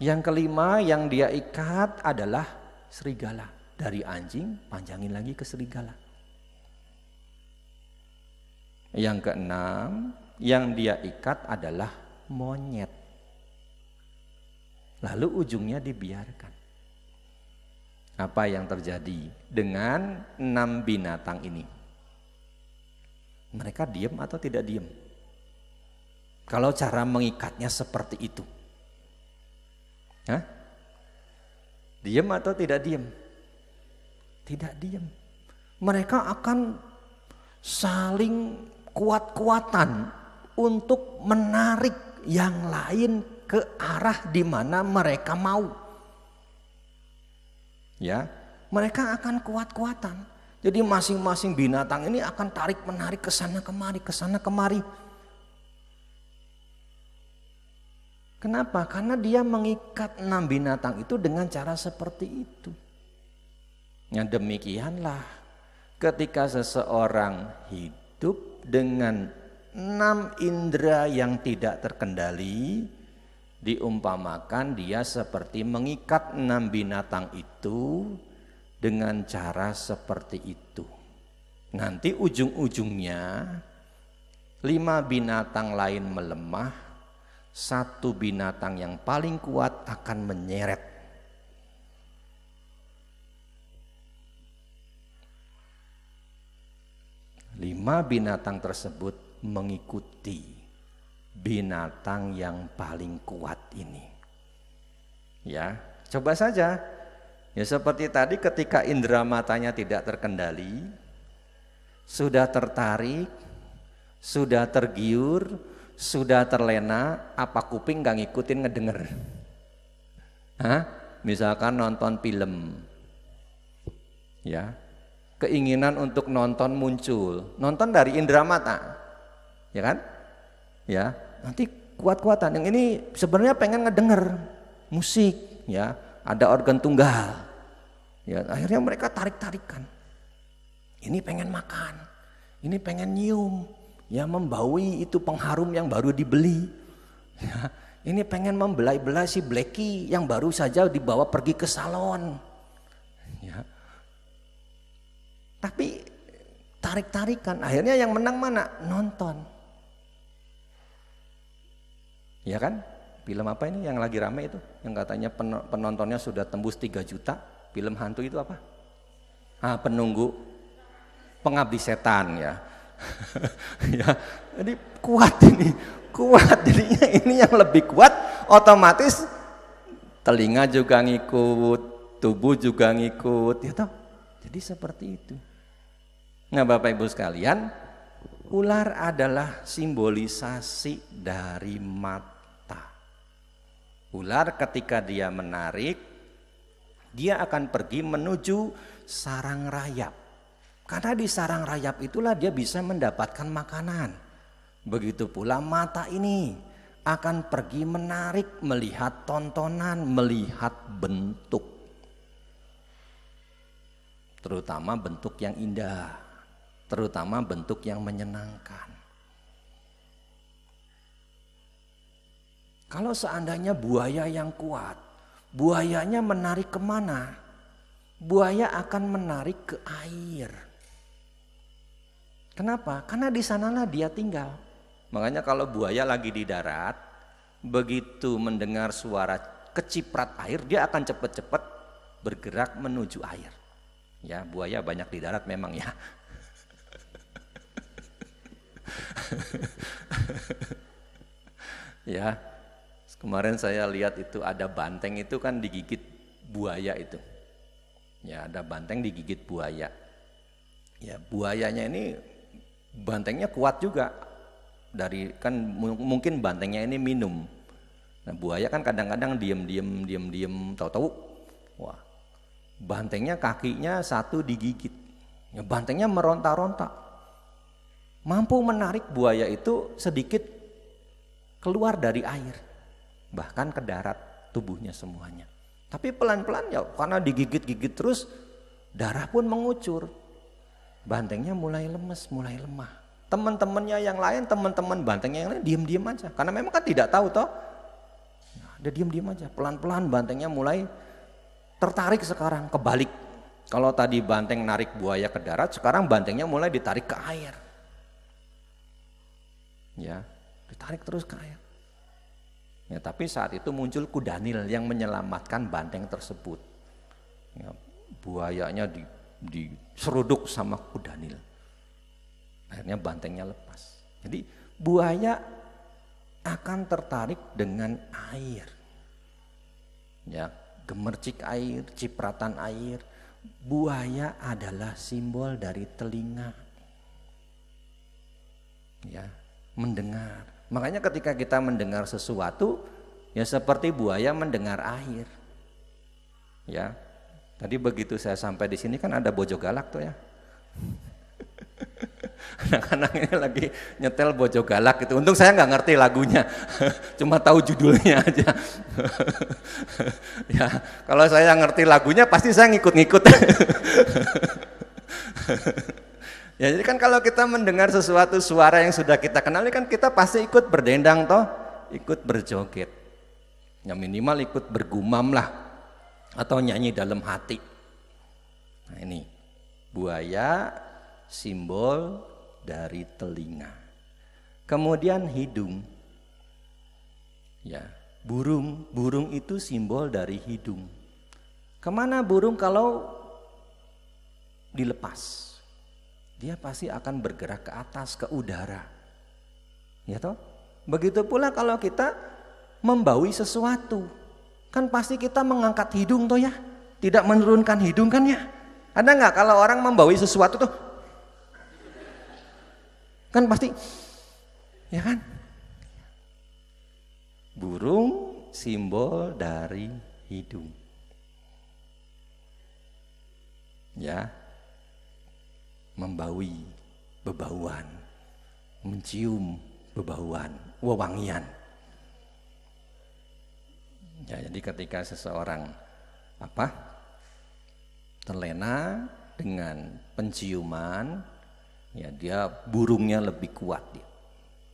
Yang kelima yang dia ikat adalah serigala. Dari anjing panjangin lagi ke serigala. Yang keenam yang dia ikat adalah monyet lalu ujungnya dibiarkan. Apa yang terjadi dengan enam binatang ini? Mereka diam atau tidak diam? Kalau cara mengikatnya seperti itu. Hah? Diam atau tidak diam? Tidak diam. Mereka akan saling kuat-kuatan untuk menarik yang lain ke arah di mana mereka mau. Ya, mereka akan kuat-kuatan. Jadi masing-masing binatang ini akan tarik menarik ke sana kemari, ke sana kemari. Kenapa? Karena dia mengikat enam binatang itu dengan cara seperti itu. Yang demikianlah ketika seseorang hidup dengan enam indera yang tidak terkendali, diumpamakan dia seperti mengikat enam binatang itu dengan cara seperti itu. Nanti ujung-ujungnya lima binatang lain melemah, satu binatang yang paling kuat akan menyeret. Lima binatang tersebut mengikuti binatang yang paling kuat ini. Ya, coba saja Ya seperti tadi ketika indera matanya tidak terkendali, sudah tertarik, sudah tergiur, sudah terlena, apa kuping gak ngikutin ngedenger? Hah? Misalkan nonton film, ya keinginan untuk nonton muncul, nonton dari indera mata, ya kan? Ya nanti kuat-kuatan. Yang ini sebenarnya pengen ngedenger musik, ya ada organ tunggal. Ya, akhirnya mereka tarik-tarikan. Ini pengen makan, ini pengen nyium, ya membaui itu pengharum yang baru dibeli. Ya, ini pengen membelai-belai si Blacky yang baru saja dibawa pergi ke salon. Ya. Tapi tarik-tarikan, akhirnya yang menang mana? Nonton. Ya kan? Film apa ini yang lagi rame itu? Yang katanya penontonnya sudah tembus 3 juta. Film hantu itu apa? Ah, penunggu pengabdi setan ya. ya, jadi kuat ini, kuat jadinya ini yang lebih kuat otomatis telinga juga ngikut, tubuh juga ngikut, ya toh. Jadi seperti itu. Nah, Bapak Ibu sekalian, ular adalah simbolisasi dari mata Ular ketika dia menarik, dia akan pergi menuju sarang rayap. Karena di sarang rayap itulah dia bisa mendapatkan makanan. Begitu pula mata ini akan pergi menarik melihat tontonan, melihat bentuk. Terutama bentuk yang indah, terutama bentuk yang menyenangkan. Kalau seandainya buaya yang kuat, buayanya menarik ke mana? Buaya akan menarik ke air. Kenapa? Karena di sanalah dia tinggal. Makanya kalau buaya lagi di darat, begitu mendengar suara keciprat air, dia akan cepat-cepat bergerak menuju air. Ya, buaya banyak di darat memang ya. ya, Kemarin saya lihat itu ada banteng itu kan digigit buaya itu. Ya, ada banteng digigit buaya. Ya, buayanya ini bantengnya kuat juga. Dari kan mungkin bantengnya ini minum. Nah, buaya kan kadang-kadang diem-diem diem-diem tahu-tahu wah. Bantengnya kakinya satu digigit. Ya, bantengnya meronta-ronta. Mampu menarik buaya itu sedikit keluar dari air bahkan ke darat tubuhnya semuanya. Tapi pelan-pelan ya karena digigit-gigit terus darah pun mengucur. Bantengnya mulai lemes, mulai lemah. Teman-temannya yang lain, teman-teman bantengnya yang lain diam-diam aja karena memang kan tidak tahu toh. Nah, dia diam-diam aja, pelan-pelan bantengnya mulai tertarik sekarang kebalik. Kalau tadi banteng narik buaya ke darat, sekarang bantengnya mulai ditarik ke air. Ya, ditarik terus ke air. Ya, tapi saat itu muncul kudanil yang menyelamatkan banteng tersebut. Ya, buayanya di, diseruduk sama kudanil. Akhirnya bantengnya lepas. Jadi buaya akan tertarik dengan air. Ya, gemercik air, cipratan air. Buaya adalah simbol dari telinga. Ya, mendengar. Makanya ketika kita mendengar sesuatu, ya seperti buaya mendengar air. Ya. Tadi begitu saya sampai di sini kan ada bojo galak tuh ya. Anak-anak ini lagi nyetel bojo galak itu. Untung saya nggak ngerti lagunya, cuma tahu judulnya aja. ya, kalau saya ngerti lagunya pasti saya ngikut-ngikut. ya, jadi kan kalau kita mendengar sesuatu suara yang sudah kita kenal, kan kita pasti ikut berdendang toh, ikut berjoget. Ya minimal ikut bergumam lah atau nyanyi dalam hati. Nah ini buaya simbol dari telinga. Kemudian hidung. Ya, burung, burung itu simbol dari hidung. Ke mana burung kalau dilepas? Dia pasti akan bergerak ke atas, ke udara. Ya toh? Begitu pula kalau kita membawi sesuatu. Kan pasti kita mengangkat hidung toh ya. Tidak menurunkan hidung kan ya. Ada nggak kalau orang membawi sesuatu tuh Kan pasti ya kan? Burung simbol dari hidung. Ya. Membawi bebauan, mencium bebauan, wewangian. Ya, jadi ketika seseorang apa? terlena dengan penciuman ya dia burungnya lebih kuat dia.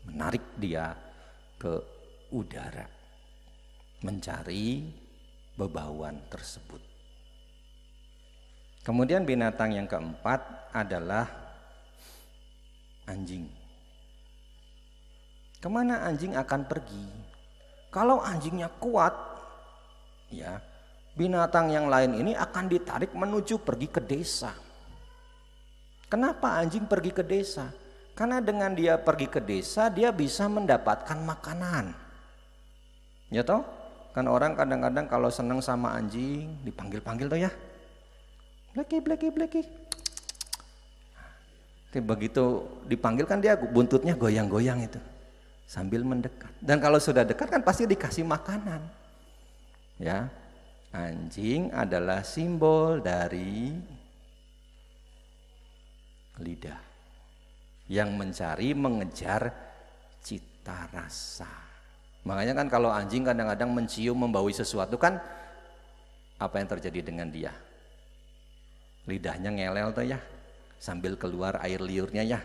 Menarik dia ke udara mencari bebauan tersebut. Kemudian binatang yang keempat adalah anjing. Ke mana anjing akan pergi? Kalau anjingnya kuat ya binatang yang lain ini akan ditarik menuju pergi ke desa Kenapa anjing pergi ke desa? Karena dengan dia pergi ke desa dia bisa mendapatkan makanan. Ya toh? Kan orang kadang-kadang kalau senang sama anjing dipanggil-panggil tuh ya. Bleki, bleki, bleki. Tapi begitu dipanggil kan dia buntutnya goyang-goyang itu sambil mendekat. Dan kalau sudah dekat kan pasti dikasih makanan. Ya. Anjing adalah simbol dari lidah yang mencari mengejar cita rasa. Makanya kan kalau anjing kadang-kadang mencium membawi sesuatu kan apa yang terjadi dengan dia? Lidahnya ngelel tuh ya, sambil keluar air liurnya ya.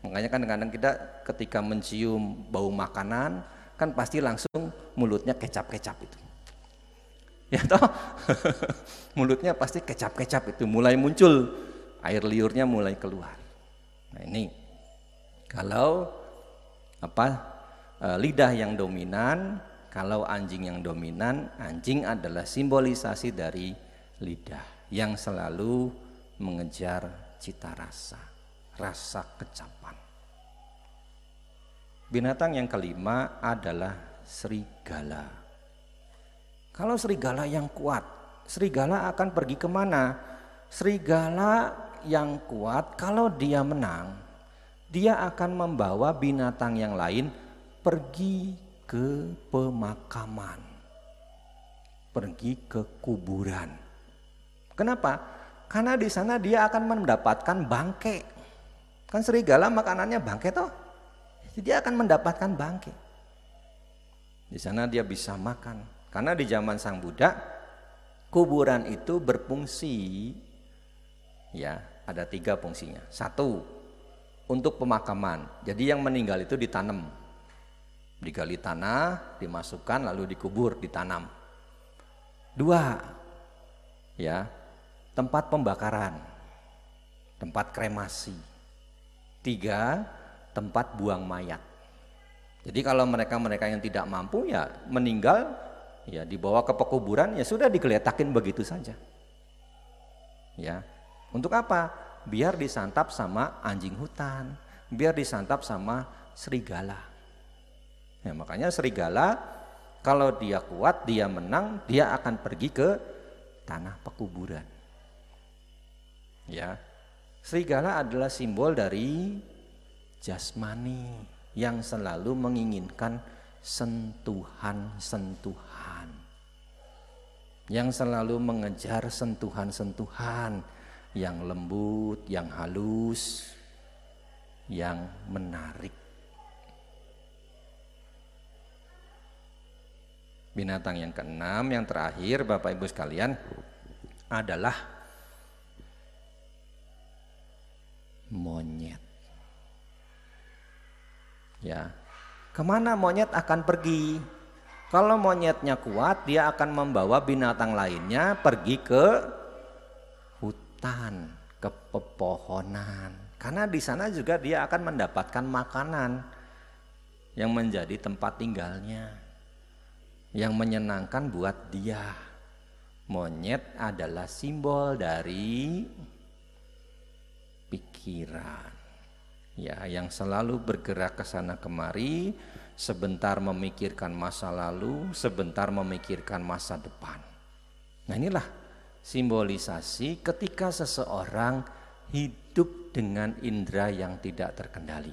Makanya kan kadang-kadang kita ketika mencium bau makanan kan pasti langsung mulutnya kecap-kecap itu. Ya toh? mulutnya pasti kecap-kecap itu mulai muncul air liurnya mulai keluar. Nah ini kalau apa e, lidah yang dominan, kalau anjing yang dominan, anjing adalah simbolisasi dari lidah yang selalu mengejar cita rasa, rasa kecapan. Binatang yang kelima adalah serigala. Kalau serigala yang kuat, serigala akan pergi ke mana? Serigala yang kuat kalau dia menang, dia akan membawa binatang yang lain pergi ke pemakaman. Pergi ke kuburan. Kenapa? Karena di sana dia akan mendapatkan bangke. Kan serigala makanannya bangke toh. Jadi dia akan mendapatkan bangke. Di sana dia bisa makan. Karena di zaman Sang Buddha kuburan itu berfungsi ya ada tiga fungsinya. Satu, untuk pemakaman. Jadi yang meninggal itu ditanam. Digali tanah, dimasukkan lalu dikubur, ditanam. Dua, ya, tempat pembakaran. Tempat kremasi. Tiga, tempat buang mayat. Jadi kalau mereka-mereka yang tidak mampu ya meninggal ya dibawa ke pekuburan ya sudah digeletakin begitu saja. Ya, untuk apa? Biar disantap sama anjing hutan, biar disantap sama serigala. Ya, makanya serigala kalau dia kuat, dia menang, dia akan pergi ke tanah pekuburan. Ya. Serigala adalah simbol dari jasmani yang selalu menginginkan sentuhan-sentuhan. Yang selalu mengejar sentuhan-sentuhan yang lembut, yang halus, yang menarik. Binatang yang keenam, yang terakhir Bapak Ibu sekalian adalah monyet. Ya, ke mana monyet akan pergi? Kalau monyetnya kuat, dia akan membawa binatang lainnya pergi ke hutan, ke pepohonan. Karena di sana juga dia akan mendapatkan makanan yang menjadi tempat tinggalnya yang menyenangkan buat dia. Monyet adalah simbol dari pikiran. Ya, yang selalu bergerak ke sana kemari, sebentar memikirkan masa lalu, sebentar memikirkan masa depan. Nah, inilah simbolisasi ketika seseorang hidup dengan indera yang tidak terkendali.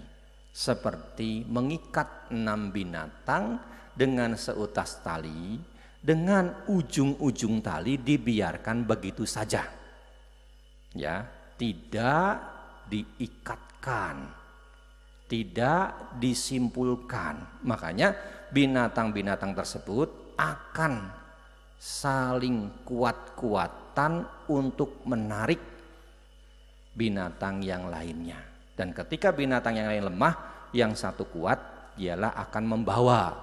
Seperti mengikat enam binatang dengan seutas tali, dengan ujung-ujung tali dibiarkan begitu saja. Ya, tidak diikatkan, tidak disimpulkan. Makanya binatang-binatang tersebut akan saling kuat-kuatan untuk menarik binatang yang lainnya. Dan ketika binatang yang lain lemah, yang satu kuat ialah akan membawa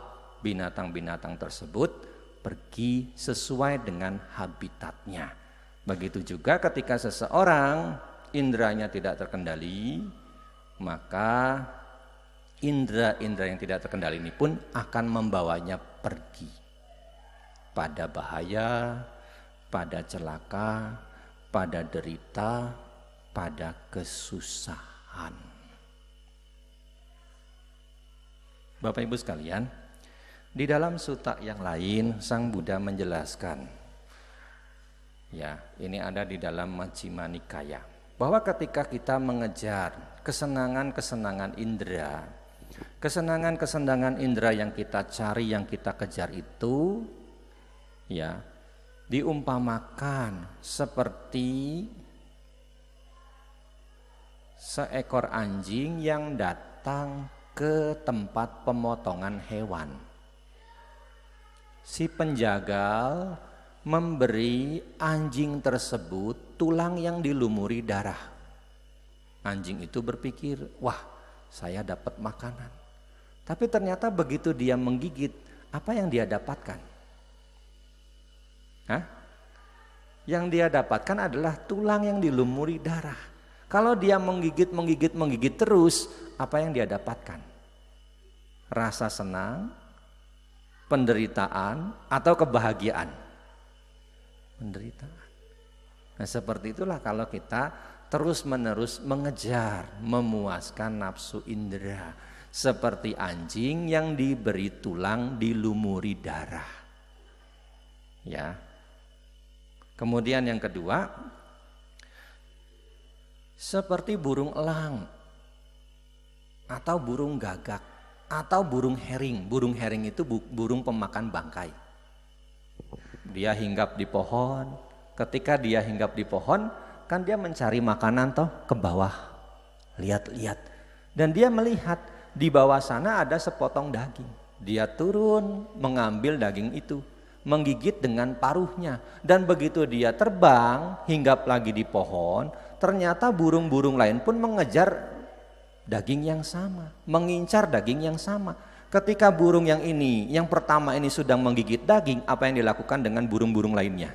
binatang-binatang tersebut pergi sesuai dengan habitatnya. Begitu juga ketika seseorang indranya tidak terkendali, maka indera-indera yang tidak terkendali ini pun akan membawanya pergi pada bahaya, pada celaka, pada derita, pada kesusahan. Bapak Ibu sekalian, di dalam suta yang lain Sang Buddha menjelaskan Ya, ini ada di dalam Majjhima Nikaya bahwa ketika kita mengejar kesenangan-kesenangan indera, kesenangan-kesenangan indera yang kita cari, yang kita kejar itu ya, diumpamakan seperti seekor anjing yang datang ke tempat pemotongan hewan. Si penjagal memberi anjing tersebut tulang yang dilumuri darah. Anjing itu berpikir, wah saya dapat makanan. Tapi ternyata begitu dia menggigit, apa yang dia dapatkan? Hah? Yang dia dapatkan adalah tulang yang dilumuri darah. Kalau dia menggigit, menggigit, menggigit terus, apa yang dia dapatkan? Rasa senang, penderitaan atau kebahagiaan? Penderitaan. Nah, seperti itulah kalau kita terus-menerus mengejar, memuaskan nafsu indera seperti anjing yang diberi tulang dilumuri darah. Ya. Kemudian yang kedua, seperti burung elang atau burung gagak atau burung hering. Burung hering itu burung pemakan bangkai. Dia hinggap di pohon. Ketika dia hinggap di pohon, kan dia mencari makanan toh ke bawah. Lihat-lihat. Dan dia melihat di bawah sana ada sepotong daging. Dia turun mengambil daging itu, menggigit dengan paruhnya. Dan begitu dia terbang, hinggap lagi di pohon, ternyata burung-burung lain pun mengejar daging yang sama, mengincar daging yang sama. Ketika burung yang ini, yang pertama ini sedang menggigit daging, apa yang dilakukan dengan burung-burung lainnya?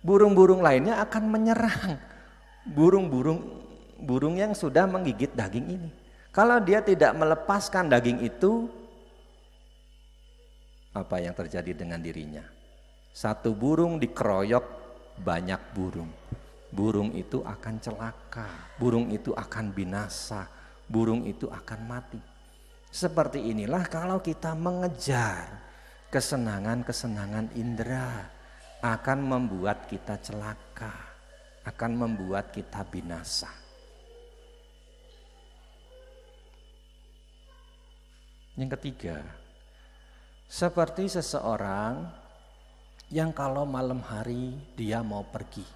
Burung-burung lainnya akan menyerang burung-burung burung yang sudah menggigit daging ini. Kalau dia tidak melepaskan daging itu, apa yang terjadi dengan dirinya? Satu burung dikeroyok banyak burung burung itu akan celaka, burung itu akan binasa, burung itu akan mati. Seperti inilah kalau kita mengejar kesenangan-kesenangan indera akan membuat kita celaka, akan membuat kita binasa. Yang ketiga, seperti seseorang yang kalau malam hari dia mau pergi,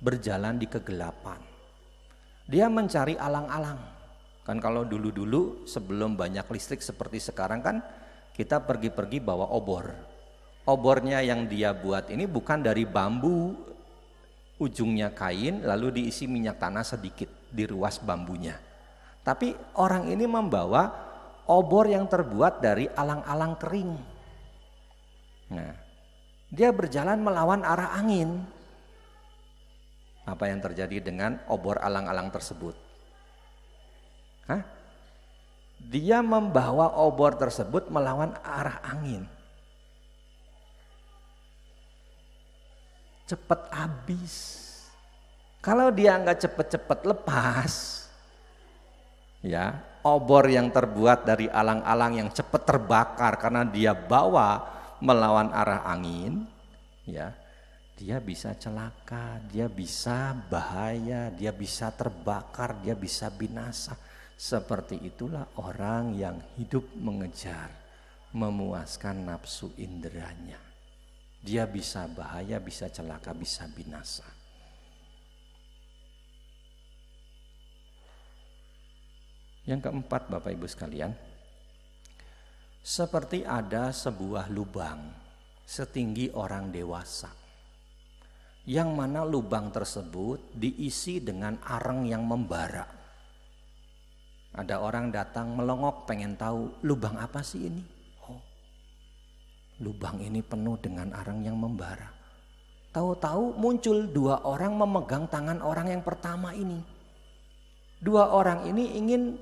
berjalan di kegelapan. Dia mencari alang-alang. Kan kalau dulu-dulu sebelum banyak listrik seperti sekarang kan kita pergi-pergi bawa obor. Obornya yang dia buat ini bukan dari bambu ujungnya kain lalu diisi minyak tanah sedikit di ruas bambunya. Tapi orang ini membawa obor yang terbuat dari alang-alang kering. Nah, dia berjalan melawan arah angin. Apa yang terjadi dengan obor alang-alang tersebut? Hah? Dia membawa obor tersebut melawan arah angin. Cepat habis. Kalau dia nggak cepet-cepet lepas, ya obor yang terbuat dari alang-alang yang cepat terbakar karena dia bawa melawan arah angin, ya dia bisa celaka, dia bisa bahaya, dia bisa terbakar, dia bisa binasa. Seperti itulah orang yang hidup mengejar, memuaskan nafsu inderanya. Dia bisa bahaya, bisa celaka, bisa binasa. Yang keempat Bapak Ibu sekalian, seperti ada sebuah lubang setinggi orang dewasa yang mana lubang tersebut diisi dengan arang yang membara. Ada orang datang melongok pengen tahu lubang apa sih ini? Oh, lubang ini penuh dengan arang yang membara. Tahu-tahu muncul dua orang memegang tangan orang yang pertama ini. Dua orang ini ingin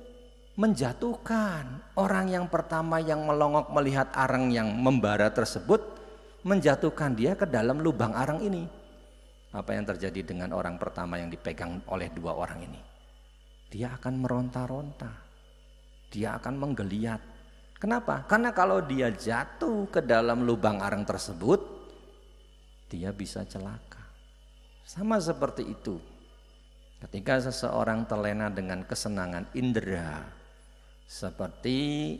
menjatuhkan orang yang pertama yang melongok melihat arang yang membara tersebut, menjatuhkan dia ke dalam lubang arang ini apa yang terjadi dengan orang pertama yang dipegang oleh dua orang ini? Dia akan meronta-ronta. Dia akan menggeliat. Kenapa? Karena kalau dia jatuh ke dalam lubang arang tersebut, dia bisa celaka. Sama seperti itu. Ketika seseorang terlena dengan kesenangan indera, seperti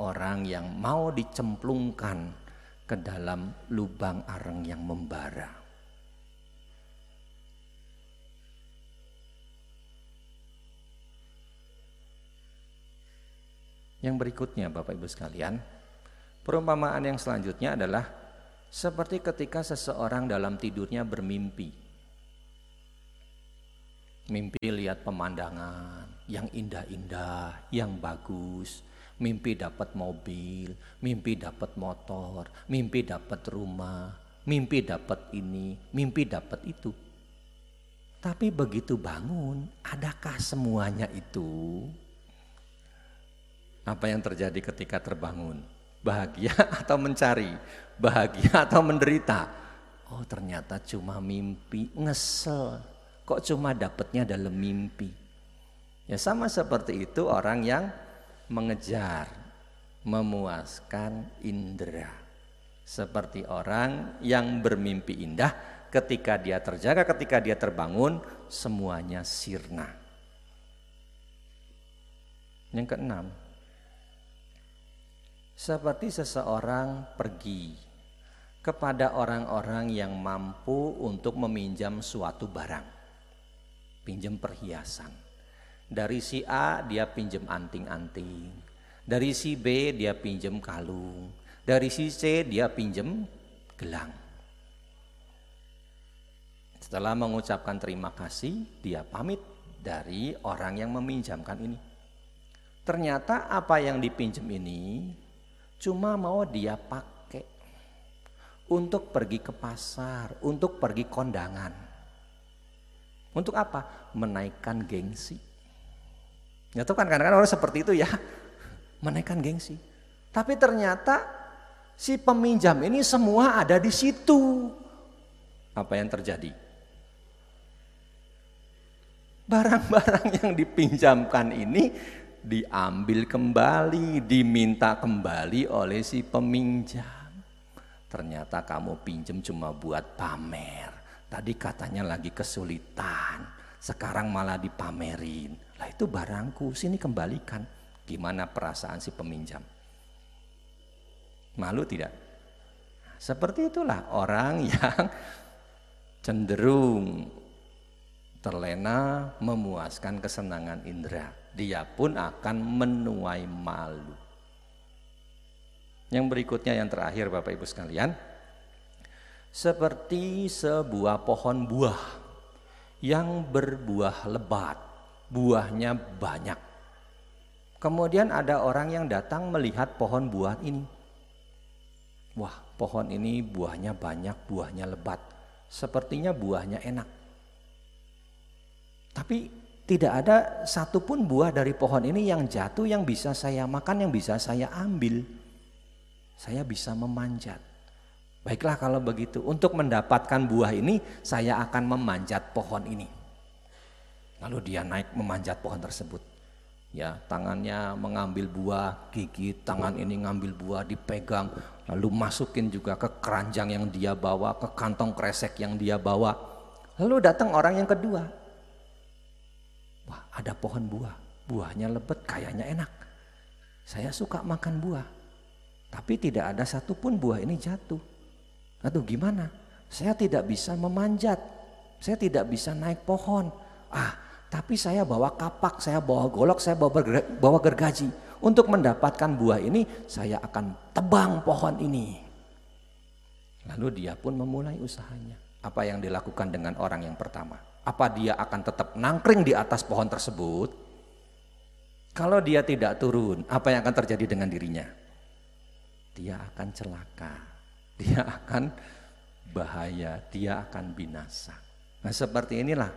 orang yang mau dicemplungkan ke dalam lubang arang yang membara. Yang berikutnya Bapak Ibu sekalian, perumpamaan yang selanjutnya adalah seperti ketika seseorang dalam tidurnya bermimpi. Mimpi lihat pemandangan yang indah-indah, yang bagus, mimpi dapat mobil, mimpi dapat motor, mimpi dapat rumah, mimpi dapat ini, mimpi dapat itu. Tapi begitu bangun, adakah semuanya itu? Apa yang terjadi ketika terbangun? Bahagia atau mencari? Bahagia atau menderita? Oh ternyata cuma mimpi, ngesel. Kok cuma dapatnya dalam mimpi? Ya sama seperti itu orang yang mengejar, memuaskan indera. Seperti orang yang bermimpi indah ketika dia terjaga, ketika dia terbangun, semuanya sirna. Yang keenam, seperti seseorang pergi kepada orang-orang yang mampu untuk meminjam suatu barang. Pinjam perhiasan. Dari si A dia pinjam anting-anting. Dari si B dia pinjam kalung. Dari si C dia pinjam gelang. Setelah mengucapkan terima kasih, dia pamit dari orang yang meminjamkan ini. Ternyata apa yang dipinjam ini cuma mau dia pakai untuk pergi ke pasar, untuk pergi kondangan. Untuk apa? Menaikkan gengsi. Ya tuh kan kadang-kadang orang seperti itu ya, menaikkan gengsi. Tapi ternyata si peminjam ini semua ada di situ. Apa yang terjadi? Barang-barang yang dipinjamkan ini diambil kembali, diminta kembali oleh si peminjam. Ternyata kamu pinjam cuma buat pamer. Tadi katanya lagi kesulitan, sekarang malah dipamerin. Lah itu barangku, sini kembalikan. Gimana perasaan si peminjam? Malu tidak? Seperti itulah orang yang cenderung terlena memuaskan kesenangan indera. Dia pun akan menuai malu. Yang berikutnya yang terakhir Bapak Ibu sekalian, seperti sebuah pohon buah yang berbuah lebat, buahnya banyak. Kemudian ada orang yang datang melihat pohon buah ini. Wah, pohon ini buahnya banyak, buahnya lebat. Sepertinya buahnya enak. Tapi tidak ada satupun buah dari pohon ini yang jatuh yang bisa saya makan, yang bisa saya ambil. Saya bisa memanjat. Baiklah kalau begitu, untuk mendapatkan buah ini saya akan memanjat pohon ini. Lalu dia naik memanjat pohon tersebut ya tangannya mengambil buah gigi tangan ini ngambil buah dipegang lalu masukin juga ke keranjang yang dia bawa ke kantong kresek yang dia bawa lalu datang orang yang kedua wah ada pohon buah buahnya lebet kayaknya enak saya suka makan buah tapi tidak ada satupun buah ini jatuh aduh gimana saya tidak bisa memanjat saya tidak bisa naik pohon ah tapi saya bawa kapak, saya bawa golok, saya bawa, bawa gergaji. Untuk mendapatkan buah ini, saya akan tebang pohon ini. Lalu dia pun memulai usahanya. Apa yang dilakukan dengan orang yang pertama? Apa dia akan tetap nangkring di atas pohon tersebut? Kalau dia tidak turun, apa yang akan terjadi dengan dirinya? Dia akan celaka. Dia akan bahaya, dia akan binasa. Nah seperti inilah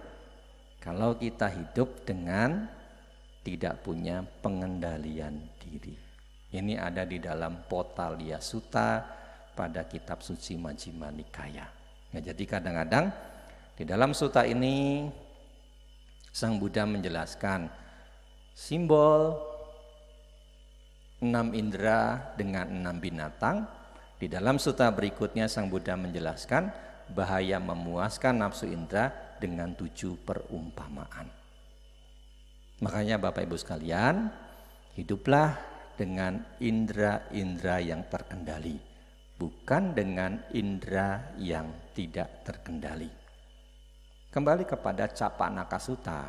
kalau kita hidup dengan tidak punya pengendalian diri. Ini ada di dalam Potalia Sutta pada kitab suci Majjhima Nikaya. Nah, jadi kadang-kadang di dalam suta ini Sang Buddha menjelaskan simbol enam indera dengan enam binatang. Di dalam suta berikutnya Sang Buddha menjelaskan bahaya memuaskan nafsu indera dengan tujuh perumpamaan. Makanya Bapak Ibu sekalian, hiduplah dengan indera-indera yang terkendali, bukan dengan indera yang tidak terkendali. Kembali kepada Capanaka Sutta,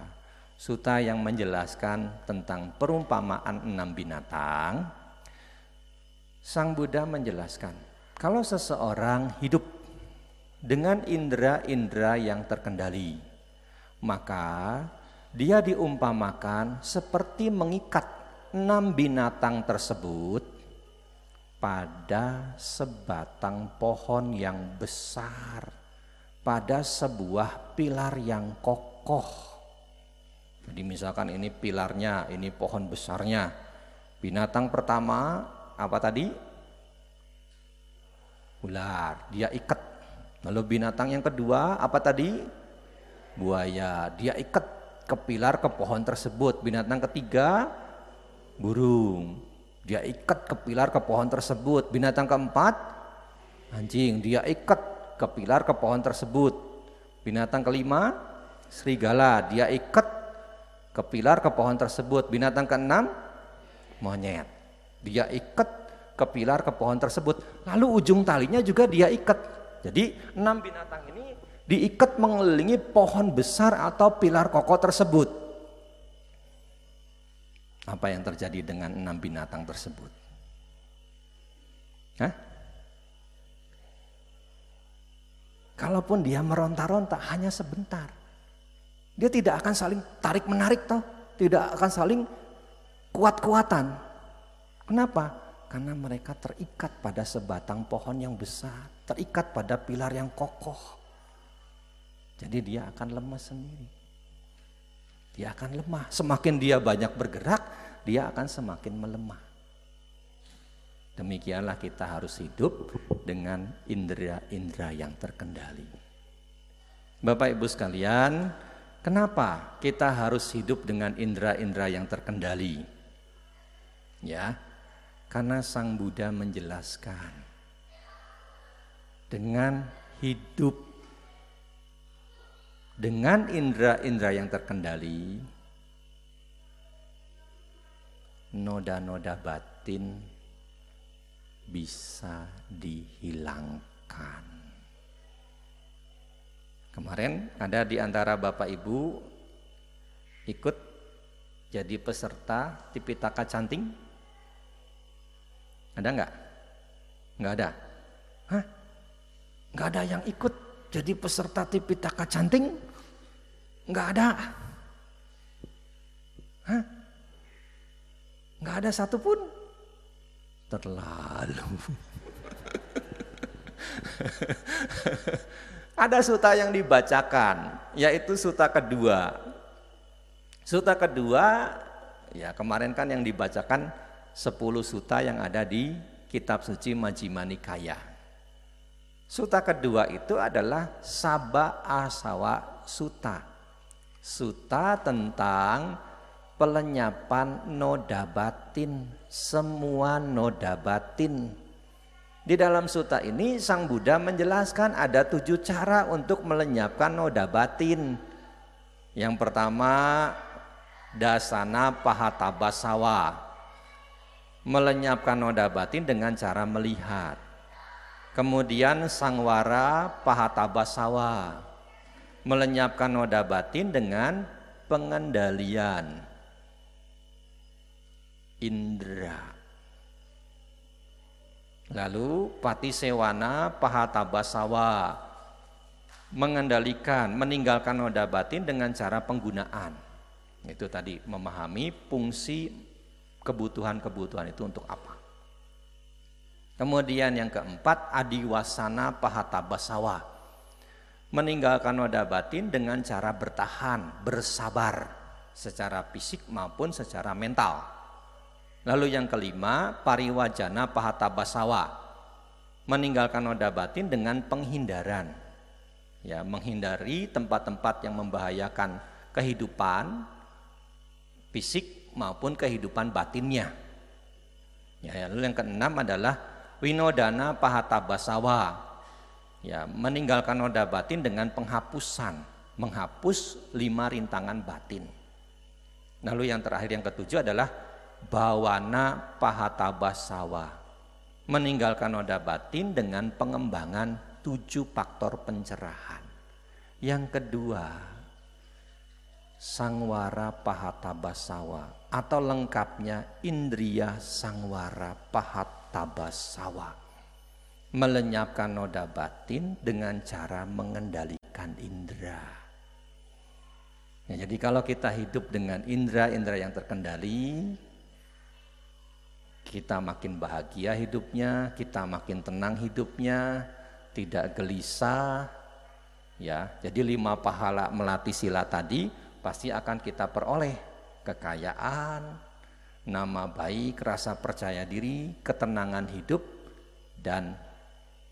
Sutta yang menjelaskan tentang perumpamaan enam binatang, Sang Buddha menjelaskan, kalau seseorang hidup dengan indera-indera yang terkendali. Maka dia diumpamakan seperti mengikat enam binatang tersebut pada sebatang pohon yang besar, pada sebuah pilar yang kokoh. Jadi misalkan ini pilarnya, ini pohon besarnya. Binatang pertama apa tadi? Ular, dia ikat Lalu binatang yang kedua apa tadi? Buaya. Dia ikat ke pilar ke pohon tersebut. Binatang ketiga burung. Dia ikat ke pilar ke pohon tersebut. Binatang keempat anjing. Dia ikat ke pilar ke pohon tersebut. Binatang kelima serigala. Dia ikat ke pilar ke pohon tersebut. Binatang keenam monyet. Dia ikat ke pilar ke pohon tersebut. Lalu ujung talinya juga dia ikat jadi enam binatang ini diikat mengelilingi pohon besar atau pilar kokoh tersebut. Apa yang terjadi dengan enam binatang tersebut? Hah? Kalaupun dia meronta-ronta hanya sebentar. Dia tidak akan saling tarik-menarik toh, tidak akan saling kuat-kuatan. Kenapa? Karena mereka terikat pada sebatang pohon yang besar terikat pada pilar yang kokoh. Jadi dia akan lemah sendiri. Dia akan lemah. Semakin dia banyak bergerak, dia akan semakin melemah. Demikianlah kita harus hidup dengan indera-indera yang terkendali. Bapak Ibu sekalian, Kenapa kita harus hidup dengan indera-indera yang terkendali? Ya, karena Sang Buddha menjelaskan dengan hidup dengan indera-indera yang terkendali, noda-noda batin bisa dihilangkan. Kemarin ada di antara Bapak Ibu ikut jadi peserta Tipitaka Canting? Ada nggak? Nggak ada. Hah? Nggak ada yang ikut jadi peserta Tipitaka Canting? Nggak ada. Hah? Nggak ada satupun? Terlalu. Ada suta yang dibacakan, yaitu suta kedua. Suta kedua, ya kemarin kan yang dibacakan 10 suta yang ada di kitab suci Majjhima Nikaya. Suta kedua itu adalah Saba Asawa Suta. Suta tentang pelenyapan noda batin, semua noda batin di dalam suta ini Sang Buddha menjelaskan ada tujuh cara untuk melenyapkan noda batin. Yang pertama dasana pahatabasawa. Melenyapkan noda batin dengan cara melihat. Kemudian sangwara pahatabasawa. Melenyapkan noda batin dengan pengendalian indera Lalu Pati Sewana Pahatabasawa mengendalikan, meninggalkan noda batin dengan cara penggunaan. Itu tadi memahami fungsi kebutuhan-kebutuhan itu untuk apa. Kemudian yang keempat adiwasana pahatabasawa. Meninggalkan noda batin dengan cara bertahan, bersabar secara fisik maupun secara mental. Lalu yang kelima, pariwajana pahatabasawa. Meninggalkan noda batin dengan penghindaran. Ya, menghindari tempat-tempat yang membahayakan kehidupan fisik maupun kehidupan batinnya. Ya, lalu yang keenam adalah winodana pahatabasawa. Ya, meninggalkan noda batin dengan penghapusan, menghapus lima rintangan batin. Lalu yang terakhir yang ketujuh adalah bawana pahatabasawa meninggalkan noda batin dengan pengembangan tujuh faktor pencerahan. Yang kedua sangwara pahatabasawa atau lengkapnya indria sangwara pahatabasawa melenyapkan noda batin dengan cara mengendalikan indera. Ya, jadi kalau kita hidup dengan indera-indera yang terkendali kita makin bahagia hidupnya, kita makin tenang hidupnya, tidak gelisah. Ya, jadi lima pahala melatih sila tadi pasti akan kita peroleh kekayaan, nama baik, rasa percaya diri, ketenangan hidup dan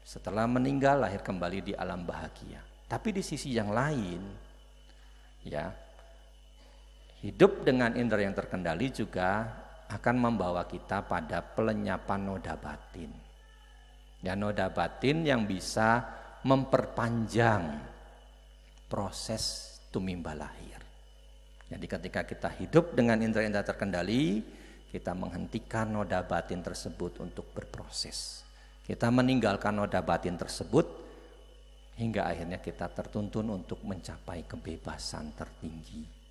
setelah meninggal lahir kembali di alam bahagia. Tapi di sisi yang lain ya hidup dengan indera yang terkendali juga akan membawa kita pada pelenyapan noda batin. Ya noda batin yang bisa memperpanjang proses tumimba lahir. Jadi ketika kita hidup dengan indera-indera terkendali, kita menghentikan noda batin tersebut untuk berproses. Kita meninggalkan noda batin tersebut hingga akhirnya kita tertuntun untuk mencapai kebebasan tertinggi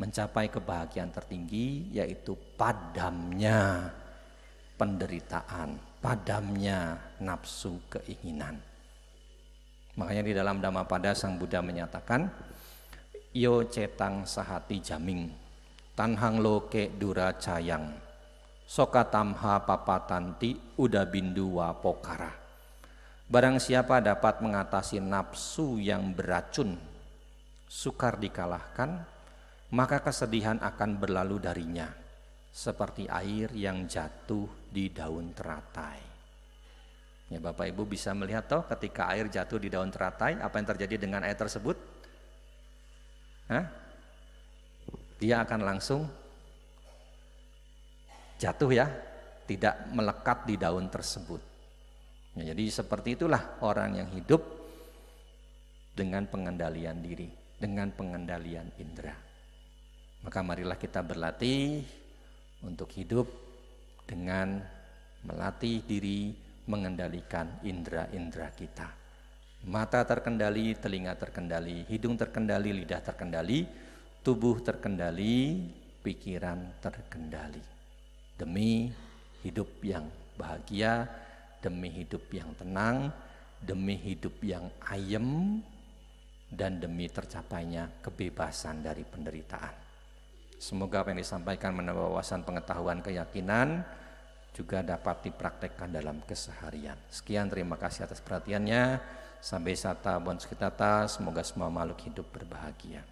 mencapai kebahagiaan tertinggi yaitu padamnya penderitaan, padamnya nafsu keinginan. Makanya di dalam Dhammapada Sang Buddha menyatakan yo cetang sahati jaming tanhang loke dura cayang sokatamha papatanti uda bindu wa pokara barang siapa dapat mengatasi nafsu yang beracun sukar dikalahkan maka kesedihan akan berlalu darinya seperti air yang jatuh di daun teratai. Ya Bapak Ibu bisa melihat toh ketika air jatuh di daun teratai apa yang terjadi dengan air tersebut? Hah? Dia akan langsung jatuh ya, tidak melekat di daun tersebut. Ya, jadi seperti itulah orang yang hidup dengan pengendalian diri, dengan pengendalian indera. Maka marilah kita berlatih untuk hidup dengan melatih diri mengendalikan indera-indera kita. Mata terkendali, telinga terkendali, hidung terkendali, lidah terkendali, tubuh terkendali, pikiran terkendali. Demi hidup yang bahagia, demi hidup yang tenang, demi hidup yang ayem, dan demi tercapainya kebebasan dari penderitaan. Semoga apa yang disampaikan menambah wawasan pengetahuan keyakinan, juga dapat dipraktekkan dalam keseharian. Sekian terima kasih atas perhatiannya. Sampai sata bon sekitata, semoga semua makhluk hidup berbahagia.